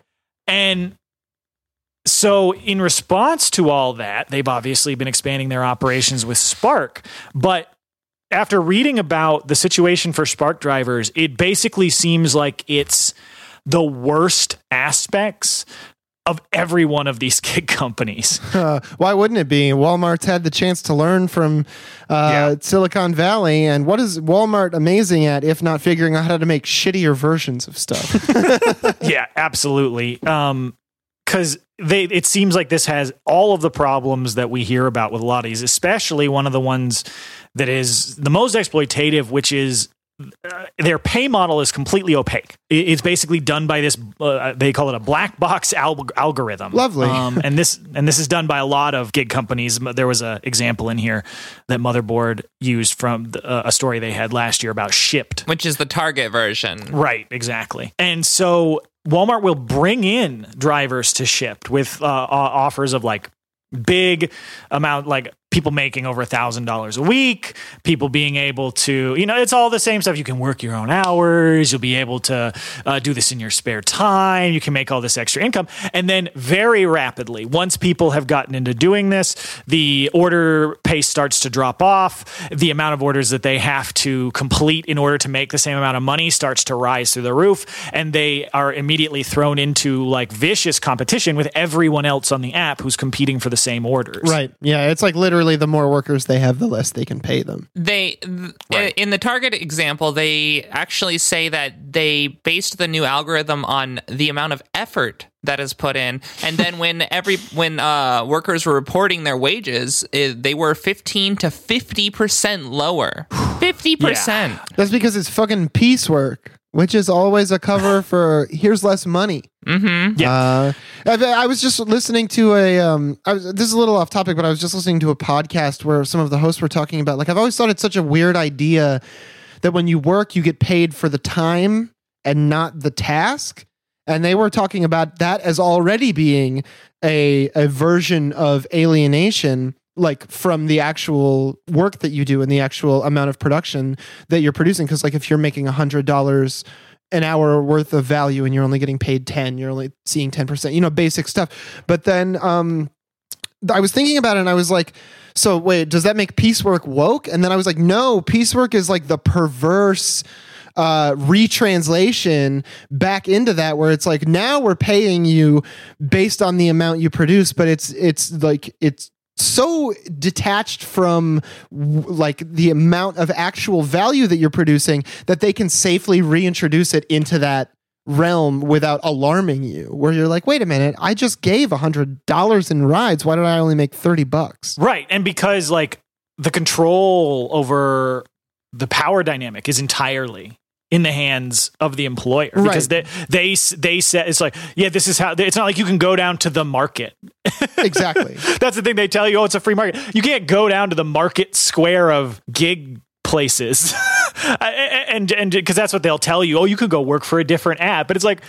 And so in response to all that, they've obviously been expanding their operations with Spark, but after reading about the situation for Spark drivers, it basically seems like it's the worst aspects of every one of these [LAUGHS] gig companies. Uh, [LAUGHS] why wouldn't it be? Walmart's had the chance to learn from uh, Silicon Valley, and what is Walmart amazing at if not figuring out how to make shittier versions of stuff? [LAUGHS] yeah, absolutely. Um, because they it seems like this has all of the problems that we hear about with a lot of these, especially one of the ones that is the most exploitative, which is uh, their pay model is completely opaque. It's basically done by this. Uh, they call it a black box al- algorithm. Lovely. Um, and this and this is done by a lot of gig companies. There was a example in here that Motherboard used from the, uh, a story they had last year about Shipt. Which is the target version. Right, exactly. And so Walmart will bring in drivers to Shipt with uh, offers of like big amount, like people making over a thousand dollars a week, people being able to, you know, it's all the same stuff. You can work your own hours. You'll be able to uh, do this in your spare time. You can make all this extra income. And then very rapidly, once people have gotten into doing this, the order pace starts to drop off. The amount of orders that they have to complete in order to make the same amount of money starts to rise through the roof. And they are immediately thrown into like vicious competition with everyone else on the app who's competing for the same orders. right. Yeah. It's like literally the more workers they have, the less they can pay them. They th- in the target example, they actually say that they based the new algorithm on the amount of effort that is put in, and then [LAUGHS] when every when uh, workers were reporting their wages, it, they were fifteen to fifty percent lower. [SIGHS] Fifty percent. That's because it's fucking piecework, which is always a cover [LAUGHS] for here's less money. Mm-hmm. Yeah. Uh, I, I was just listening to a. Um, I was, this is a little off topic, but I was just listening to a podcast where some of the hosts were talking about. Like, I've always thought it's such a weird idea that when you work, you get paid for the time and not the task. And they were talking about that as already being a a version of alienation, like from the actual work that you do and the actual amount of production that you're producing. Because, like, if you're making a hundred dollars an hour worth of value and you're only getting paid 10 you're only seeing 10% you know basic stuff but then um I was thinking about it and I was like, so wait, does that make piecework woke? And then I was like, no, piecework is like the perverse uh, retranslation back into that where it's like now we're paying you based on the amount you produce, but it's it's like it's so detached from like the amount of actual value that you're producing that they can safely reintroduce it into that realm without alarming you where you're like wait a minute i just gave a hundred dollars in rides why did i only make 30 bucks Right. And because like the control over the power dynamic is entirely in the hands of the employer. Because Right. they they they said it's like yeah this is how it's not like you can go down to the market. [LAUGHS] Exactly. That's the thing they tell you oh it's a free market. You can't go down to the market square of gig places. [LAUGHS] And and because that's what they'll tell you oh you could go work for a different app. But it's like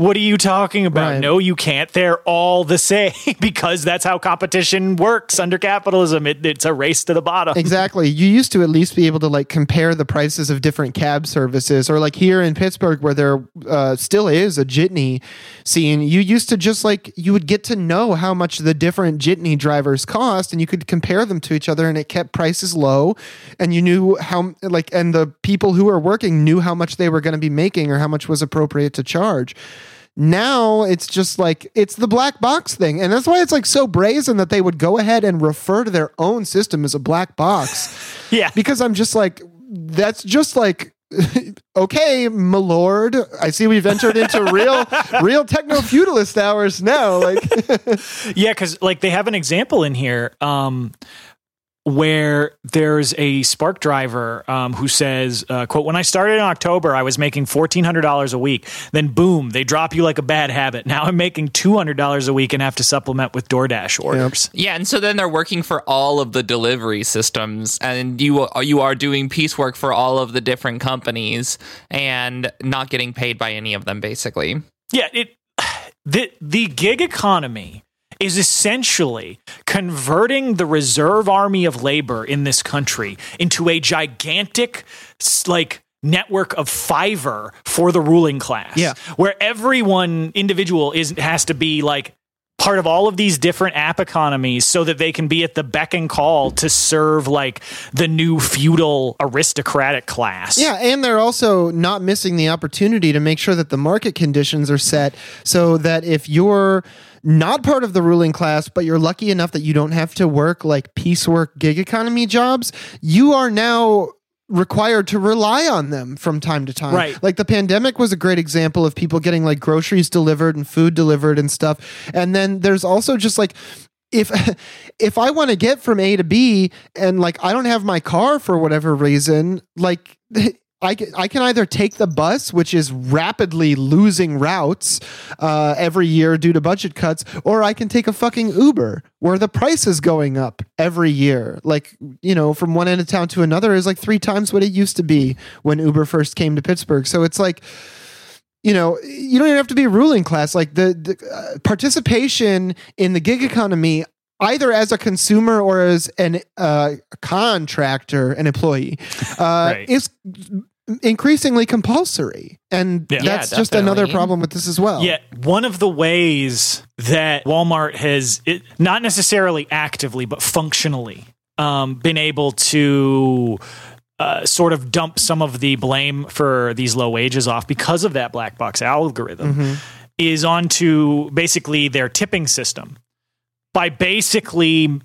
what are you talking about? Right. No, you can't. They're all the same [LAUGHS] because that's how competition works under capitalism. It, it's a race to the bottom. Exactly. You used to at least be able to like compare the prices of different cab services, or like here in Pittsburgh, where there uh, still is a jitney scene. You used to just like you would get to know how much the different jitney drivers cost, and you could compare them to each other, and it kept prices low, and you knew how like and the people who were working knew how much they were going to be making or how much was appropriate to charge now it's just like it's the black box thing. And that's why it's like so brazen that they would go ahead and refer to their own system as a black box. [LAUGHS] Yeah. because i'm just like that's just like [LAUGHS] okay my lord i see we've entered into real [LAUGHS] real techno feudalist hours now like Yeah, because like they have an example in here. Um, where there's a Spark driver um, who says, uh, "quote When I started in October, I was making fourteen hundred dollars a week. Then boom, they drop you like a bad habit. Now I'm making two hundred dollars a week and have to supplement with DoorDash orders. Yeah, and so then they're working for all of the delivery systems, and you you are doing piecework for all of the different companies, and not getting paid by any of them, basically. Yeah, it [SIGHS] the the gig economy is essentially converting the reserve army of labor in this country into a gigantic like network of Fiverr for the ruling class. Yeah. Where everyone individual is has to be like part of all of these different app economies so that they can be at the beck and call to serve like the new feudal aristocratic class. Yeah, and they're also not missing the opportunity to make sure that the market conditions are set so that if you're not part of the ruling class, but you're lucky enough that you don't have to work like piecework gig economy jobs, you are now required to rely on them from time to time. Right. Like the pandemic was a great example of people getting like groceries delivered and food delivered and stuff. And then there's also just like if [LAUGHS] if I want to get from A to B and like I don't have my car for whatever reason, like [LAUGHS] I can, I can either take the bus, which is rapidly losing routes uh, every year due to budget cuts, or I can take a fucking Uber where the price is going up every year. Like, you know, from one end of town to another is like three times what it used to be when Uber first came to Pittsburgh. So it's like, you know, you don't even have to be a ruling class. Like the, the uh, participation in the gig economy, either as a consumer or as an uh, contractor, an employee, uh, Right. is increasingly compulsory, and Yeah. Yeah, that's just another problem with this as well. Yeah, one of the ways that Walmart has, it, not necessarily actively, but functionally, um, been able to uh, sort of dump some of the blame for these low wages off because of that black box algorithm is onto basically their tipping system by basically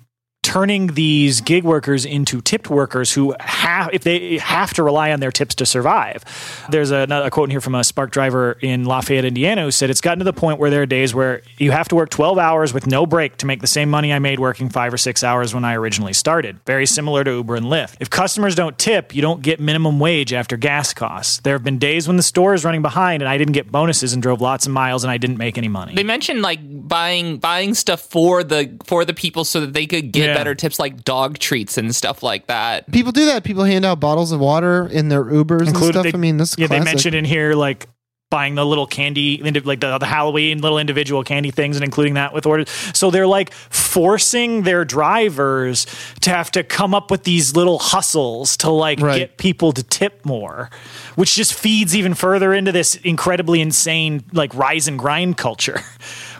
turning these gig workers into tipped workers who have if they have to rely on their tips to survive. There's a, a quote in here from a Spark driver in Lafayette, Indiana, who said it's gotten to the point where there are days where you have to work 12 hours with no break to make the same money I made working five or six hours when I originally started. Very similar to Uber and Lyft. If customers don't tip, you don't get minimum wage after gas costs. There have been days when the store is running behind and I didn't get bonuses and drove lots of miles and I didn't make any money. They mentioned like buying buying stuff for the for the people so that they could get Yeah. Better tips, like dog treats and stuff like that. People do that. People hand out bottles of water in their Ubers and stuff. they- I mean, this is yeah, they classic. mentioned in here like buying the little candy, like the, the Halloween little individual candy things, and including that with orders. So they're like forcing their drivers to have to come up with these little hustles to like Right. get people to tip more, which just feeds even further into this incredibly insane like rise and grind culture. [LAUGHS]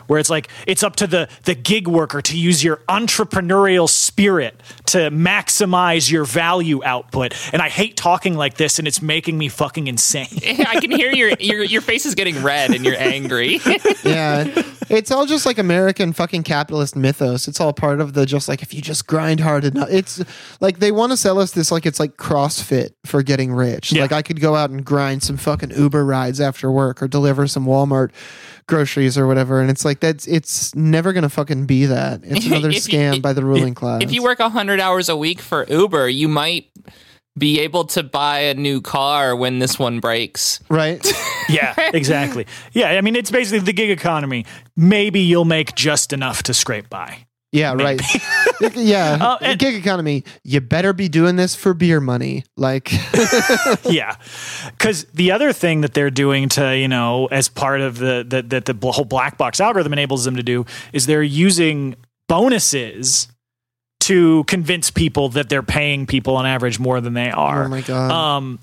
where it's like it's up to the the gig worker to use your entrepreneurial spirit to maximize your value output. And I hate talking like this, and it's making me fucking insane. [LAUGHS] I can hear your your your face is getting red and you're [LAUGHS] angry. yeah. It's all just like American fucking capitalist mythos. It's all part of the just like if you just grind hard enough. It's like they want to sell us this like it's like CrossFit for getting rich. Yeah. Like I could go out and grind some fucking Uber rides after work or deliver some Walmart groceries or whatever. And it's like that's it's never gonna fucking be that. It's [LAUGHS] another If you- scam by the ruling class. if you work 100 hours a week for Uber, you might be able to buy a new car when this one breaks. right? [LAUGHS] yeah, exactly. Yeah, I mean it's basically the gig economy. Maybe you'll make just enough to scrape by. Yeah, right. [LAUGHS] yeah. Uh, and- Gig economy. You better be doing this for beer money. Like [LAUGHS] yeah because the other thing that they're doing to you know as part of the that the, the, the whole black box algorithm enables them to do is they're using bonuses to convince people that they're paying people on average more than they are Oh my god. um,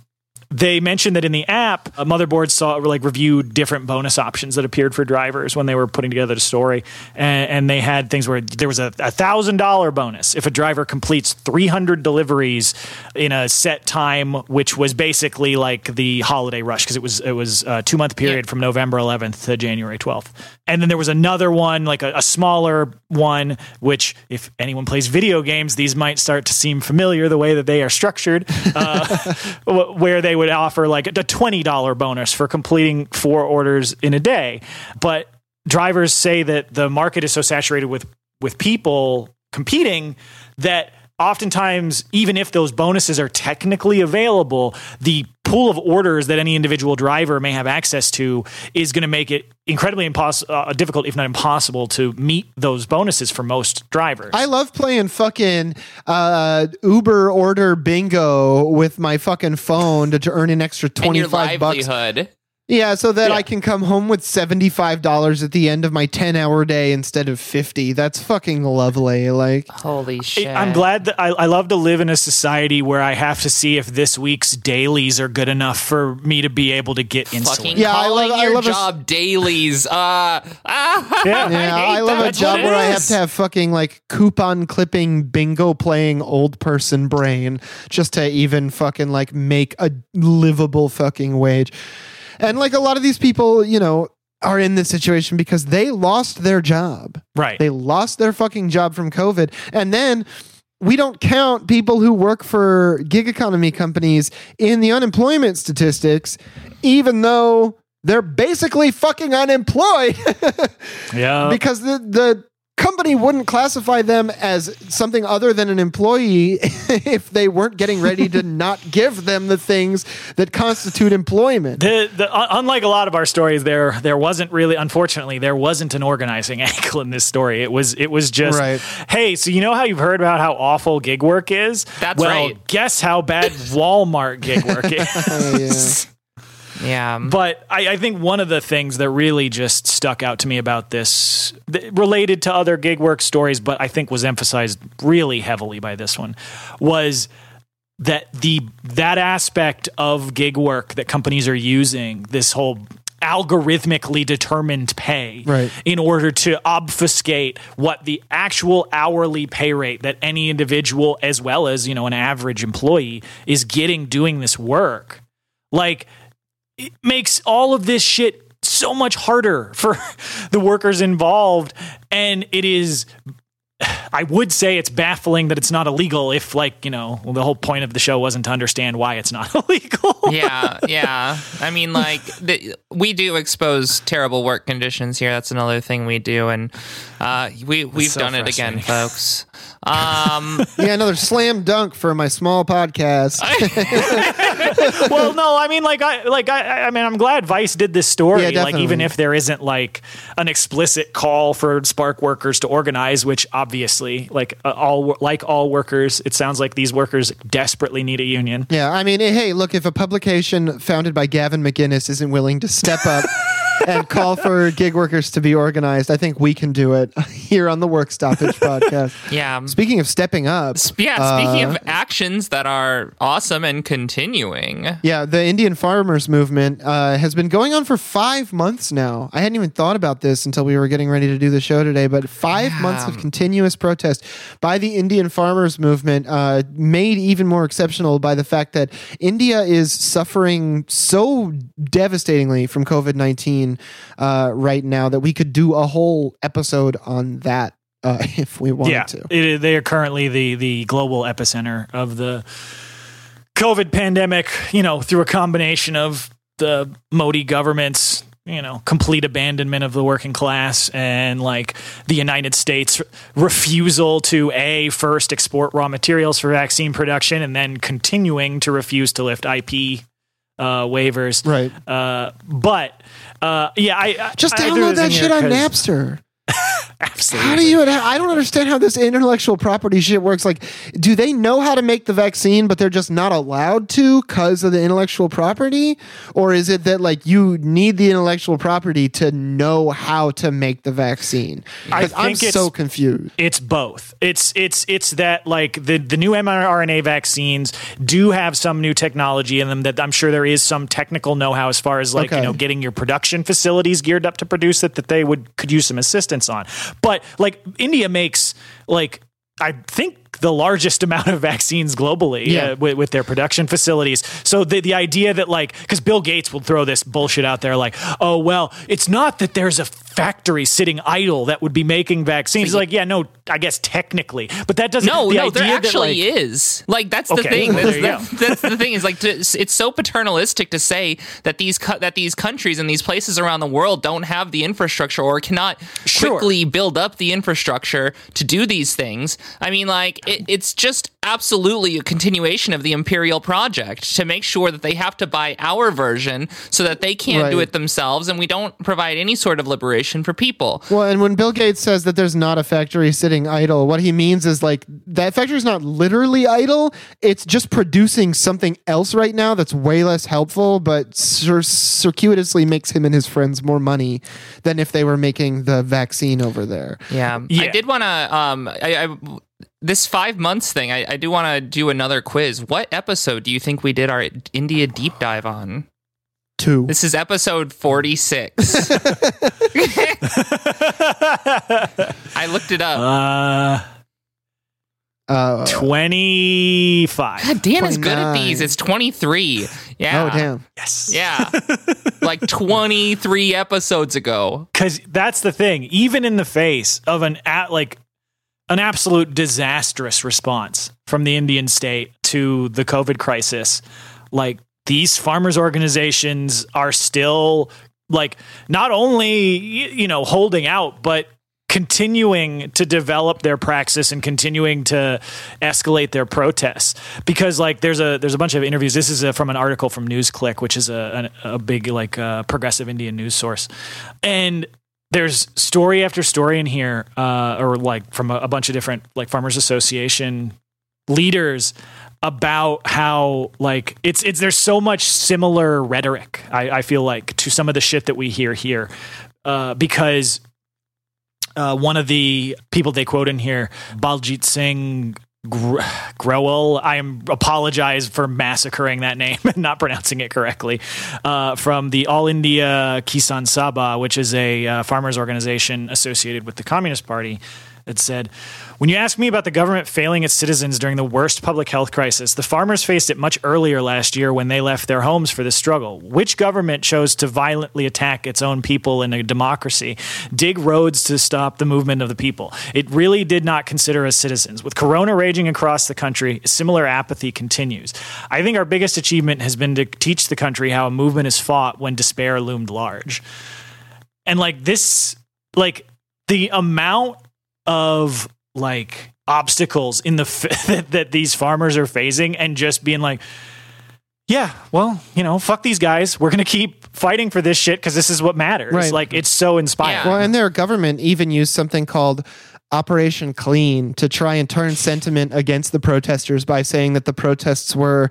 they mentioned that in the app, uh, Motherboard saw like reviewed different bonus options that appeared for drivers when they were putting together the story, and, and they had things where there was a thousand dollar bonus. If a driver completes three hundred deliveries in a set time, which was basically like the holiday rush because it was it was a two month period Yeah. from November 11th to January 12th, and then there was another one like a, a smaller one, which if anyone plays video games, these might start to seem familiar the way that they are structured, uh, [LAUGHS] where they would offer like a $20 bonus for completing four orders in a day. But drivers say that the market is so saturated with with people competing that oftentimes even if those bonuses are technically available the pool of orders that any individual driver may have access to is going to make it incredibly impos- uh, difficult if not impossible to meet those bonuses for most drivers I love playing fucking uh, Uber order bingo with my fucking phone to, to earn an extra And twenty your five bucks. Livelihood. Yeah, so that Yeah. I can come home with seventy five dollars at the end of my ten hour day instead of fifty. That's fucking lovely. Like, Holy shit. I'm glad that I, I love to live in a society where I have to see if this week's dailies are good enough for me to be able to get insulin. Fucking Yeah, I calling love- I love a s- job dailies. Uh, ah, [LAUGHS] Yeah. yeah, hate I, love that. a job what where I have to have fucking like coupon clipping bingo playing old person brain just to even fucking like make a livable fucking wage. And like a lot of these people, you know, are in this situation because they lost their job. Right. They lost their fucking job from COVID. And then we don't count people who work for gig economy companies in the unemployment statistics, even though they're basically fucking unemployed [LAUGHS] yeah. because the, the company wouldn't classify them as something other than an employee [LAUGHS] if they weren't getting ready to [LAUGHS] not give them the things that constitute employment. The, the, uh, unlike a lot of our stories, there there wasn't really, unfortunately, there wasn't an organizing [LAUGHS] angle in this story. It was it was just, Right. hey, so you know how you've heard about how awful gig work is? That's well, right. guess how bad Walmart gig work is. Oh, yeah. Yeah. But I, I think one of the things that really just stuck out to me about this, th- related to other gig work stories, but I think was emphasized really heavily by this one, was that the that aspect of gig work that companies are using this whole algorithmically determined pay Right. in order to obfuscate what the actual hourly pay rate that any individual as well as you know an average employee is getting doing this work like it makes all of this shit so much harder for [LAUGHS] the workers involved and it is I would say it's baffling that it's not illegal if like, you know, the whole point of the show wasn't to understand why it's not [LAUGHS] illegal. yeah, yeah. I mean, like the, we do expose terrible work conditions here. That's another thing we do, and uh, we we've so done it again, folks. Um, [LAUGHS] yeah, another slam dunk for my small podcast. [LAUGHS] well, no, I mean, like, I like, I, I mean, I'm glad Vice did this story. Yeah, like, even if there isn't like an explicit call for Spark workers to organize, which obviously, like uh, all like all workers, it sounds like these workers desperately need a union. Yeah, I mean, hey, look, if a publication founded by Gavin McInnes isn't willing to step up [LAUGHS] and call for gig workers to be organized. I think we can do it [LAUGHS] here on the Work Stoppage podcast. [LAUGHS] Yeah. Speaking of stepping up, Yeah, speaking uh, of actions that are awesome and continuing. Yeah, the Indian farmers movement uh, has been going on for five months now. I hadn't even thought about this until we were getting ready to do the show today, but five Yeah. months of continuous protest by the Indian farmers movement, uh, made even more exceptional by the fact that India is suffering so devastatingly from COVID 19 uh, right now that we could do a whole episode on that. Uh, [LAUGHS] if we wanted yeah, to. it- they are currently the the global epicenter of the COVID pandemic. You know, through a combination of the Modi government's you know complete abandonment of the working class and like the United States refusal to a first export raw materials for vaccine production and then continuing to refuse to lift IP uh, waivers. Right. Uh, but uh, yeah, I I- Just I download that shit on Napster. Absolutely. How do you? I don't understand how this intellectual property shit works. Like, do they know how to make the vaccine, but they're just not allowed to because of the intellectual property, or is it that like you need the intellectual property to know how to make the vaccine? I it's- so confused. It's both. It's it's it's that like the the new mRNA vaccines do have some new technology in them that I'm sure there is some technical know-how as far as like Okay. you know getting your production facilities geared up to produce it that they would could use some assistance on. But like India makes like I think the largest [LAUGHS] amount of vaccines globally Yeah. uh, with, with their production facilities. So the the idea that like because Bill Gates will throw this bullshit out there like, oh well, it's not that there's a factory sitting idle that would be making vaccines. Like, yeah, no, I guess technically, but that doesn't. No, the no, there idea that, actually like, is. Like that's the Okay, thing. That's, that's the thing is like to, it's so paternalistic to say that these co- that these countries and these places around the world don't have the infrastructure or cannot Sure. quickly build up the infrastructure to do these things. I mean, like it, it's just absolutely a continuation of the imperial project to make sure that they have to buy our version so that they can't do it themselves and we don't provide any sort of liberation for people. Well, and when Bill Gates says that there's not a factory sitting idle, what he means is like that factory is not literally idle. It's just producing something else right now that's way less helpful, but cir- circuitously makes him and his friends more money than if they were making the vaccine over there. Yeah, I did want to. Um, I, I this five months thing. I, I do want to do another quiz. What episode do you think we did our India deep dive on? Two. This is episode forty six. [LAUGHS] [LAUGHS] I looked it up. uh, Uh, twenty five. God, Dan is good at these. It's twenty three. Yeah. oh damn! Yes. Yeah. [LAUGHS] like twenty three episodes ago. because that's the thing. Even in the face of an at like an absolute disastrous response from the Indian state to the COVID crisis, like these farmers organizations are still like not only you know holding out, but continuing to develop their praxis and continuing to escalate their protests. Because like there's a there's a bunch of interviews. This is a, from an article from newsclick which is a, a, a big like uh, progressive indian news source. And there's story after story in here uh, or like from a, a bunch of different like farmers association leaders about how like it's it's there's so much similar rhetoric I, I feel like to some of the shit that we hear here uh, because uh, one of the people they quote in here, Baljit Singh Gr-. I am apologize for massacring that name [LAUGHS] and not pronouncing it correctly. Uh, from the All India Kisan Sabha, which is a uh, farmers organization associated with the Communist Party, that said, "When you ask me about the government failing its citizens during the worst public health crisis, the farmers faced it much earlier last year when they left their homes for this struggle. Which government chose to violently attack its own people in a democracy, dig roads to stop the movement of the people? It really did not consider us citizens. With corona raging across the country, similar apathy continues. I think our biggest achievement has been to teach the country how a movement is fought when despair loomed large." And like this like the amount of like obstacles in the f- [LAUGHS] that, that these farmers are facing and just being like yeah well you know fuck these guys we're gonna keep fighting for this shit because this is what matters Right. like it's so inspiring Yeah. Well, and their government even used something called Operation Clean to try and turn sentiment against the protesters by saying that the protests were,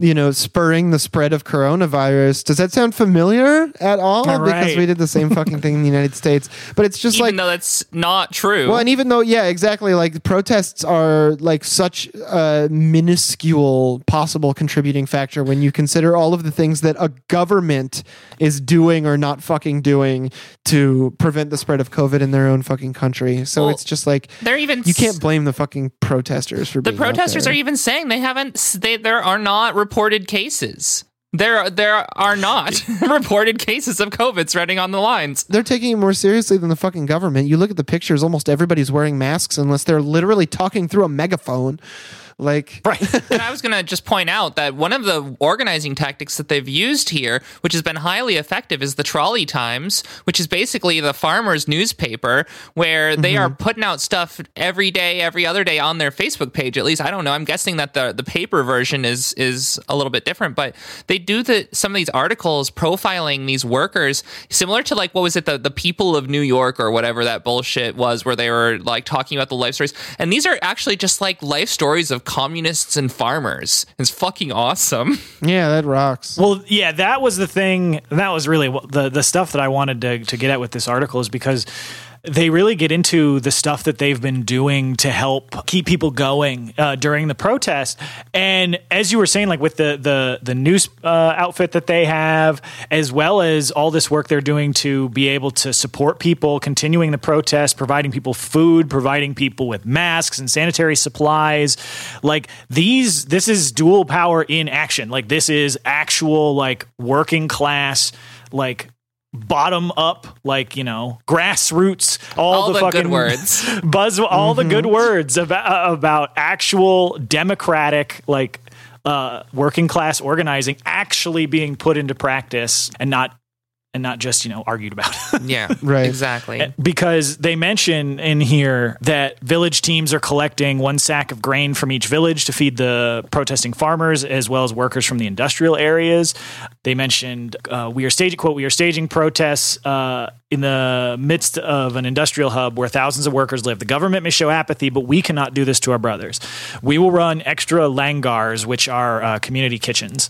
you know, spurring the spread of coronavirus. Does that sound familiar at all? All Because we did the same [LAUGHS] fucking thing in the United States. But it's just Even like Even though that's not true. well, and even though, yeah, exactly, like protests are like such a minuscule possible contributing factor when you consider all of the things that a government is doing or not fucking doing to prevent the spread of COVID in their own fucking country. So Well, it's just like they're even you can't blame the fucking protesters for the protesters are even saying they haven't they there are not reported cases there there are not [LAUGHS] [LAUGHS] reported cases of covid spreading on the lines they're taking it more seriously than the fucking government. You look at the pictures, almost everybody's wearing masks unless they're literally talking through a megaphone. Like, right. [LAUGHS] and I was going to just point out that one of the organizing tactics that they've used here, which has been highly effective, is the Trolley Times, which is basically the farmers' newspaper, where they are mm-hmm. putting out stuff every day, every other day on their Facebook page. At least I don't know. I'm guessing that the the paper version is is a little bit different, but they do the some of these articles profiling these workers, similar to like what was it the the People of New York or whatever that bullshit was, where they were like talking about the life stories, and these are actually just like life stories of communists and farmers. It's fucking awesome. [LAUGHS] yeah, that rocks. Well, yeah, that was the thing. That was really the the stuff that I wanted to to get at with this article is because they really get into the stuff that they've been doing to help keep people going uh, during the protest. And as you were saying, like with the the the news uh, outfit that they have, as well as all this work they're doing to be able to support people continuing the protest, providing people food, providing people with masks and sanitary supplies, like these. This is dual power in action. Like this is actual like working class like bottom up, like you know, grassroots, all, All the, the fucking good words. [LAUGHS] buzz, all the good words about about actual democratic, like uh, working class organizing actually being put into practice and not and not just you know argued about. [LAUGHS] Yeah, Right. Exactly. because they mention in here that village teams are collecting one sack of grain from each village to feed the protesting farmers as well as workers from the industrial areas. They mentioned uh, we are staging quote we are staging protests uh, in the midst of an industrial hub where thousands of workers live. The government may show apathy, but we cannot do this to our brothers. We will run extra langars, which are uh, community kitchens,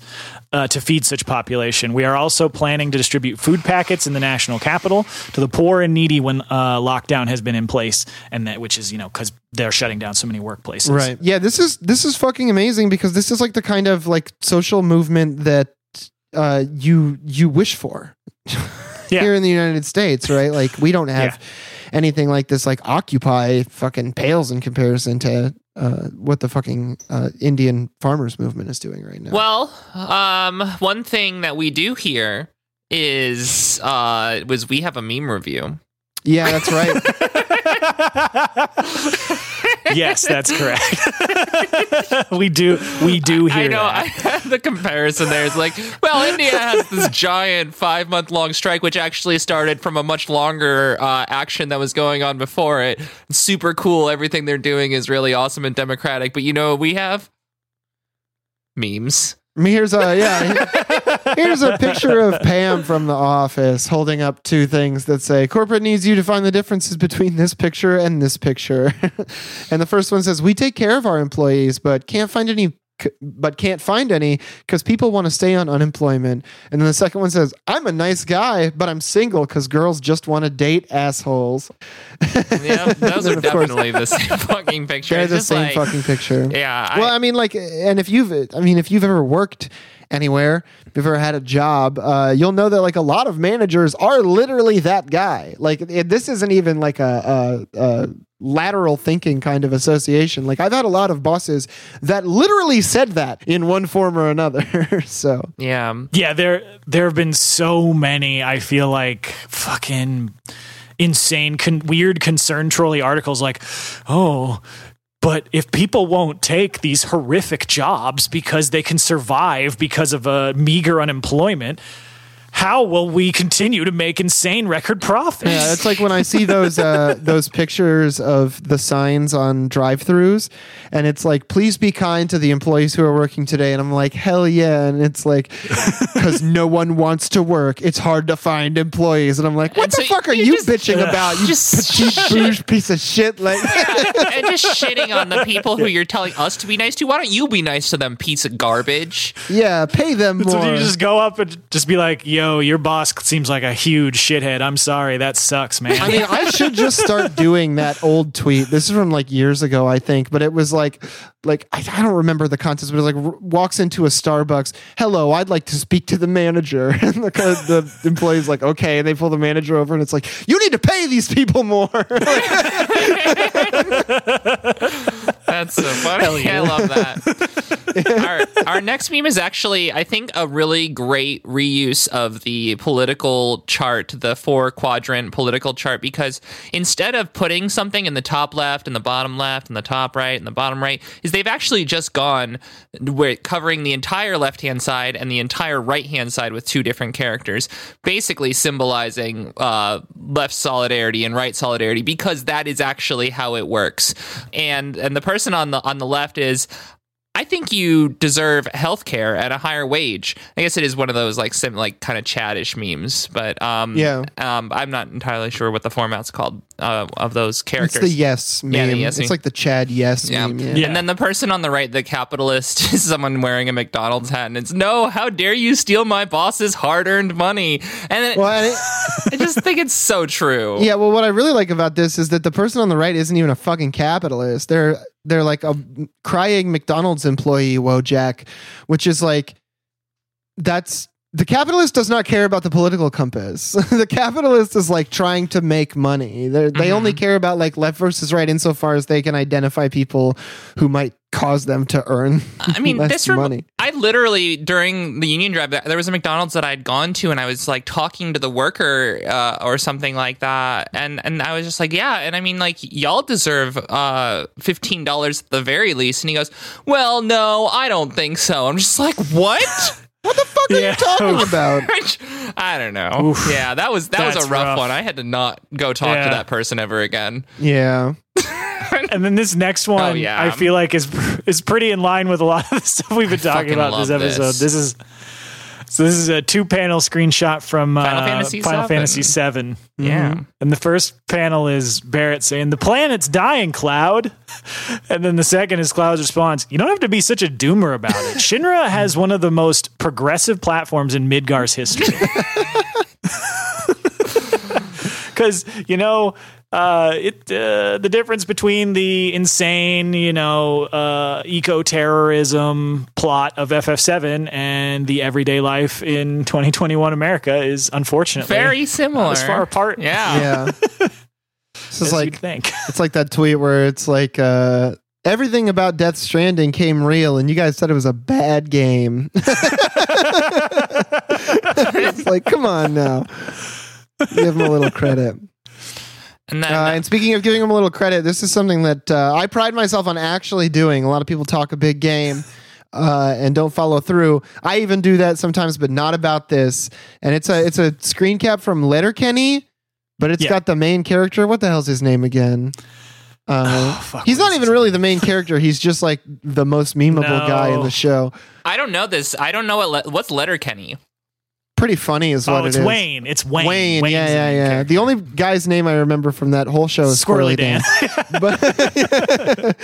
uh, to feed such population. We are also planning to distribute food packets in the national capital to the poor and needy when uh, lockdown has been in place, and that which is you know because they're shutting down so many workplaces. Right. Yeah, this is this is fucking amazing because this is like the kind of like social movement that uh you you wish for [LAUGHS] Yeah. here in the United States, right? Like we don't have Yeah. anything like this like occupy fucking pales in comparison to uh what the fucking uh Indian farmers movement is doing right now. Well, um, one thing that we do here is uh was we have a meme review. yeah, that's right. [LAUGHS] yes, that's correct. [LAUGHS] we do we do hear I know that. I had the comparison there. It's like, well, India has this giant five month long strike, which actually started from a much longer uh, action that was going on before it. It's super cool. Everything they're doing is really awesome and democratic. But you know what we have? Memes. I mean, here's a yeah. [LAUGHS] Here's a picture of Pam from The Office holding up two things that say corporate needs you to find the differences between this picture and this picture. [LAUGHS] and the first one says we take care of our employees, but can't find any. But can't find any because people want to stay on unemployment. And then the second one says, "I'm a nice guy, but I'm single because girls just want to date assholes." Yeah, those [LAUGHS] are definitely the same [LAUGHS] fucking picture. They're It's the same like- fucking picture. Yeah. well, I mean, like, and if you've, I mean, if you've ever worked anywhere, if you've ever had a job, uh, you'll know that like a lot of managers are literally that guy. Like, it, this isn't even like a, a, a lateral thinking kind of association. Like, I've had a lot of bosses that literally said that in one form or another. [LAUGHS] so, yeah. Yeah, there there have been so many. I feel like fucking insane, con- weird concern trolley articles like, oh. But if people won't take these horrific jobs because they can survive because of a meager unemployment, how will we continue to make insane record profits? Yeah, it's like when I see those uh, [LAUGHS] those pictures of the signs on drive-throughs, and it's like, "Please be kind to the employees who are working today," and I'm like, "Hell yeah!" And it's like, [LAUGHS] because no one wants to work, it's hard to find employees, and I'm like, "What And the so fuck are you you just- bitching about? You just petite shit. bouge piece of shit!" Like, [LAUGHS] and just shitting on the people who you're telling us to be nice to. Why don't you be nice to them, piece of garbage? yeah, pay them So more. you just go up and just be like, "Yo, your boss seems like a huge shithead. I'm sorry, that sucks, man." I mean, I should just start [LAUGHS] doing that old tweet. This is from like years ago, I think, but it was like, like I, I don't remember the context, but it was like r- walks into a Starbucks. Hello, I'd like to speak to the manager, [LAUGHS] and the, the employee's like, okay, and they pull the manager over, and it's like, you need to pay these people more. [LAUGHS] That's so [LAUGHS] funny. I love that. [LAUGHS] our, our next meme is actually, I think, a really great reuse of the political chart, the four quadrant political chart, because instead of putting something in the top left and the bottom left and the top right and the bottom right, is they've actually just gone where covering the entire left hand side and the entire right hand side with two different characters, basically symbolizing uh, left solidarity and right solidarity, because that is actually how it works. And and the person on the on the left is I think you deserve health care at a higher wage. I guess it is one of those like sim, like kind of chadish memes, but um, Yeah. um, I'm not entirely sure what the format's called uh, of those characters. it's the yes meme. Yeah, the yes it's meme. like the Chad yes Yeah. meme. Yeah. Yeah. And then the person on the right, the capitalist, [LAUGHS] is someone wearing a McDonald's hat, and it's no, how dare you steal my boss's hard-earned money? And then Well, it, [LAUGHS] I just think it's so true. Yeah, well, what I really like about this is that the person on the right isn't even a fucking capitalist. They're they're like a crying McDonald's employee, Wojak, which is like that's the capitalist does not care about the political compass. [LAUGHS] the capitalist is like trying to make money. They're, They only mm-hmm. care about like left versus right insofar as they can identify people who might cause them to earn. I [LAUGHS] mean, less this rem- money. I literally during the union drive, there was a McDonald's that I'd gone to, and I was like talking to the worker uh, or something like that, and and I was just like, yeah, and I mean, like y'all deserve uh, fifteen dollars at the very least, and he goes, well, no, I don't think so. I'm just like, what? [LAUGHS] What the fuck are Yeah. you talking [LAUGHS] about? I don't know. Yeah, that was that was a rough, rough. one. I had to not go talk Yeah. to that person ever again. Yeah. [LAUGHS] and then this next one, Oh, yeah. I feel like is [LAUGHS] is pretty in line with a lot of the [LAUGHS] stuff we've been talking about this episode. this. This. is so this is a two panel screenshot from uh, Final Fantasy Final VII. Fantasy Seven. Yeah. And the first panel is Barret saying, The planet's dying, Cloud. And then the second is Cloud's response, You don't have to be such a doomer about it. Shinra has one of the most progressive platforms in Midgar's history. Because, you know, uh, it uh, the difference between the insane, you know, uh, eco terrorism plot of FF7 and the everyday life in 2021 America is unfortunately Very similar. as far apart Yeah. Yeah. [LAUGHS] This is as like you'd think. [LAUGHS] It's like that tweet where it's like uh, everything about Death Stranding came real, and you guys said it was a bad game. [LAUGHS] it's like, come on now, give him a little credit. And then Uh, and speaking of giving him a little credit, this is something that uh, I pride myself on actually doing. A lot of people talk a big game. Uh, and don't follow through. I even do that sometimes, but not about this. And it's a it's a screen cap from Letterkenny, but it's Yeah. got the main character. What the hell's his name again? Uh, [SIGHS] Oh, fuck, he's not even really the main character. He's just like the most memeable No. guy in the show. I don't know this. I don't know what le- what's Letterkenny. Pretty funny is what Oh, it's it is. Wayne. It's Wayne. Wayne, Wayne's yeah, yeah, yeah. character. The only guy's name I remember from that whole show is Squirrely Squirrely Dan. Dan. [LAUGHS] but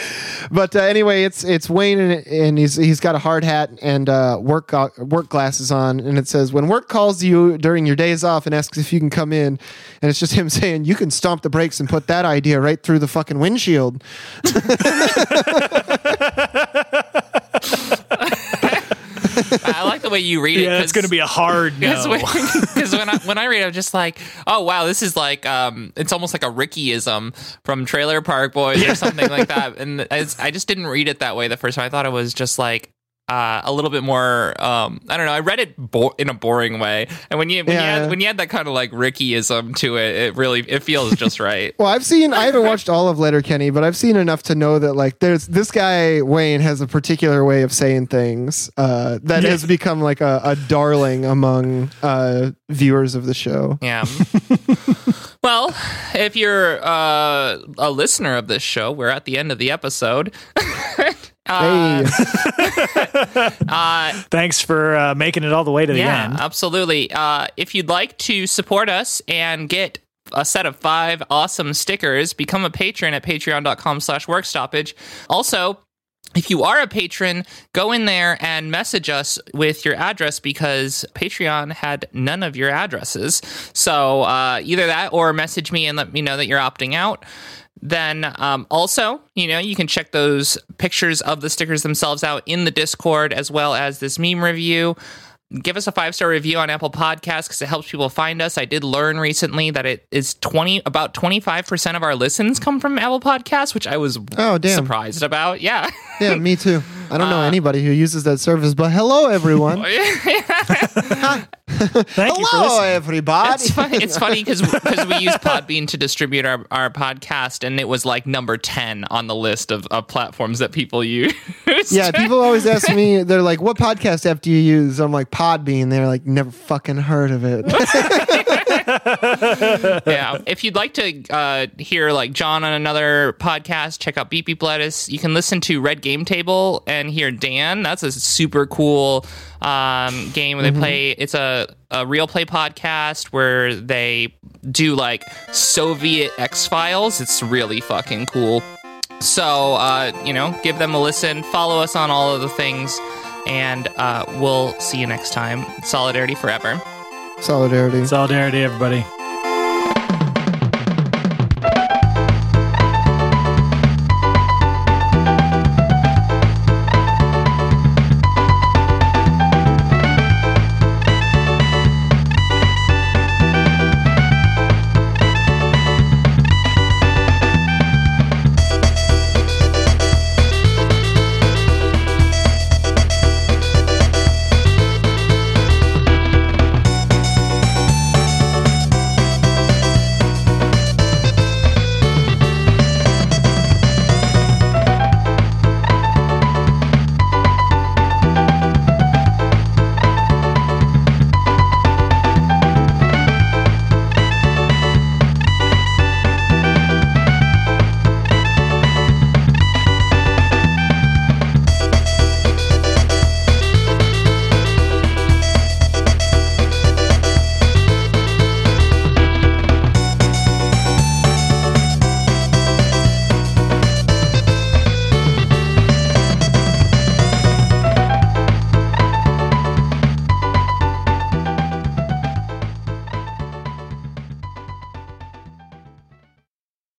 [LAUGHS] but uh, anyway, it's it's Wayne and, and he's he's got a hard hat and uh, work go- work glasses on, and it says when work calls you during your days off and asks if you can come in, and it's just him [LAUGHS] saying you can stomp the brakes and put that idea right through the fucking windshield. I like the way you read it. yeah, it's going to be a hard [LAUGHS] no. [LAUGHS] Because when, when I [LAUGHS] when I read, it, I'm just like, oh wow, this is like um, it's almost like a Rickyism from Trailer Park Boys or something like that. And I just didn't read it that way the first time. I thought it was just like uh, a little bit more. Um, I don't know. I read it bo- in a boring way, and when you when, you Yeah. add, when you add that kind of like Rickyism to it, it really it feels just right. [LAUGHS] Well, I've seen. I haven't watched all of Letterkenny, but I've seen enough to know that like there's this guy Wayne has a particular way of saying things uh, that has become like a, a darling among uh, viewers of the show. Yeah. [LAUGHS] well, if you're uh, a listener of this show, we're at the end of the episode. [LAUGHS] uh, hey, [LAUGHS] [LAUGHS] uh, Thanks for uh, making it all the way to the yeah, end. absolutely. Uh, if you'd like to support us and get a set of five awesome stickers, become a patron at patreon.com slash workstoppage. Also, if you are a patron, go in there and message us with your address because Patreon had none of your addresses. So uh, either that or message me and let me know that you're opting out. Then um, also, you know, you can check those pictures of the stickers themselves out in the Discord as well as this meme review give us a five star review on Apple Podcasts because it helps people find us. I did learn recently that it is twenty about twenty five percent of our listens come from Apple Podcasts, which I was Oh, damn. surprised about. Yeah, [LAUGHS] yeah, me too. I don't know Uh, anybody who uses that service, but hello everyone. [LAUGHS] [LAUGHS] [LAUGHS] Thank you for hello listening. everybody. it's [LAUGHS] funny. It's funny because we use Podbean to distribute our, our podcast, and it was like number ten on the list of, of platforms that people use. Yeah, [LAUGHS] people always ask me, they're like, what podcast app do you use? I'm like, Podbean. They're like, never fucking heard of it. [LAUGHS] yeah. If you'd like to uh, hear like John on another podcast, check out Beep Beep Lettuce. You can listen to Red Game Table and hear Dan. That's a super cool um, game where they play. It's a, a real play podcast where they do like Soviet X Files. It's really fucking cool. So, uh, you know, give them a listen. Follow us on all of the things. And uh, we'll see you next time. Solidarity forever. Solidarity. Solidarity, everybody.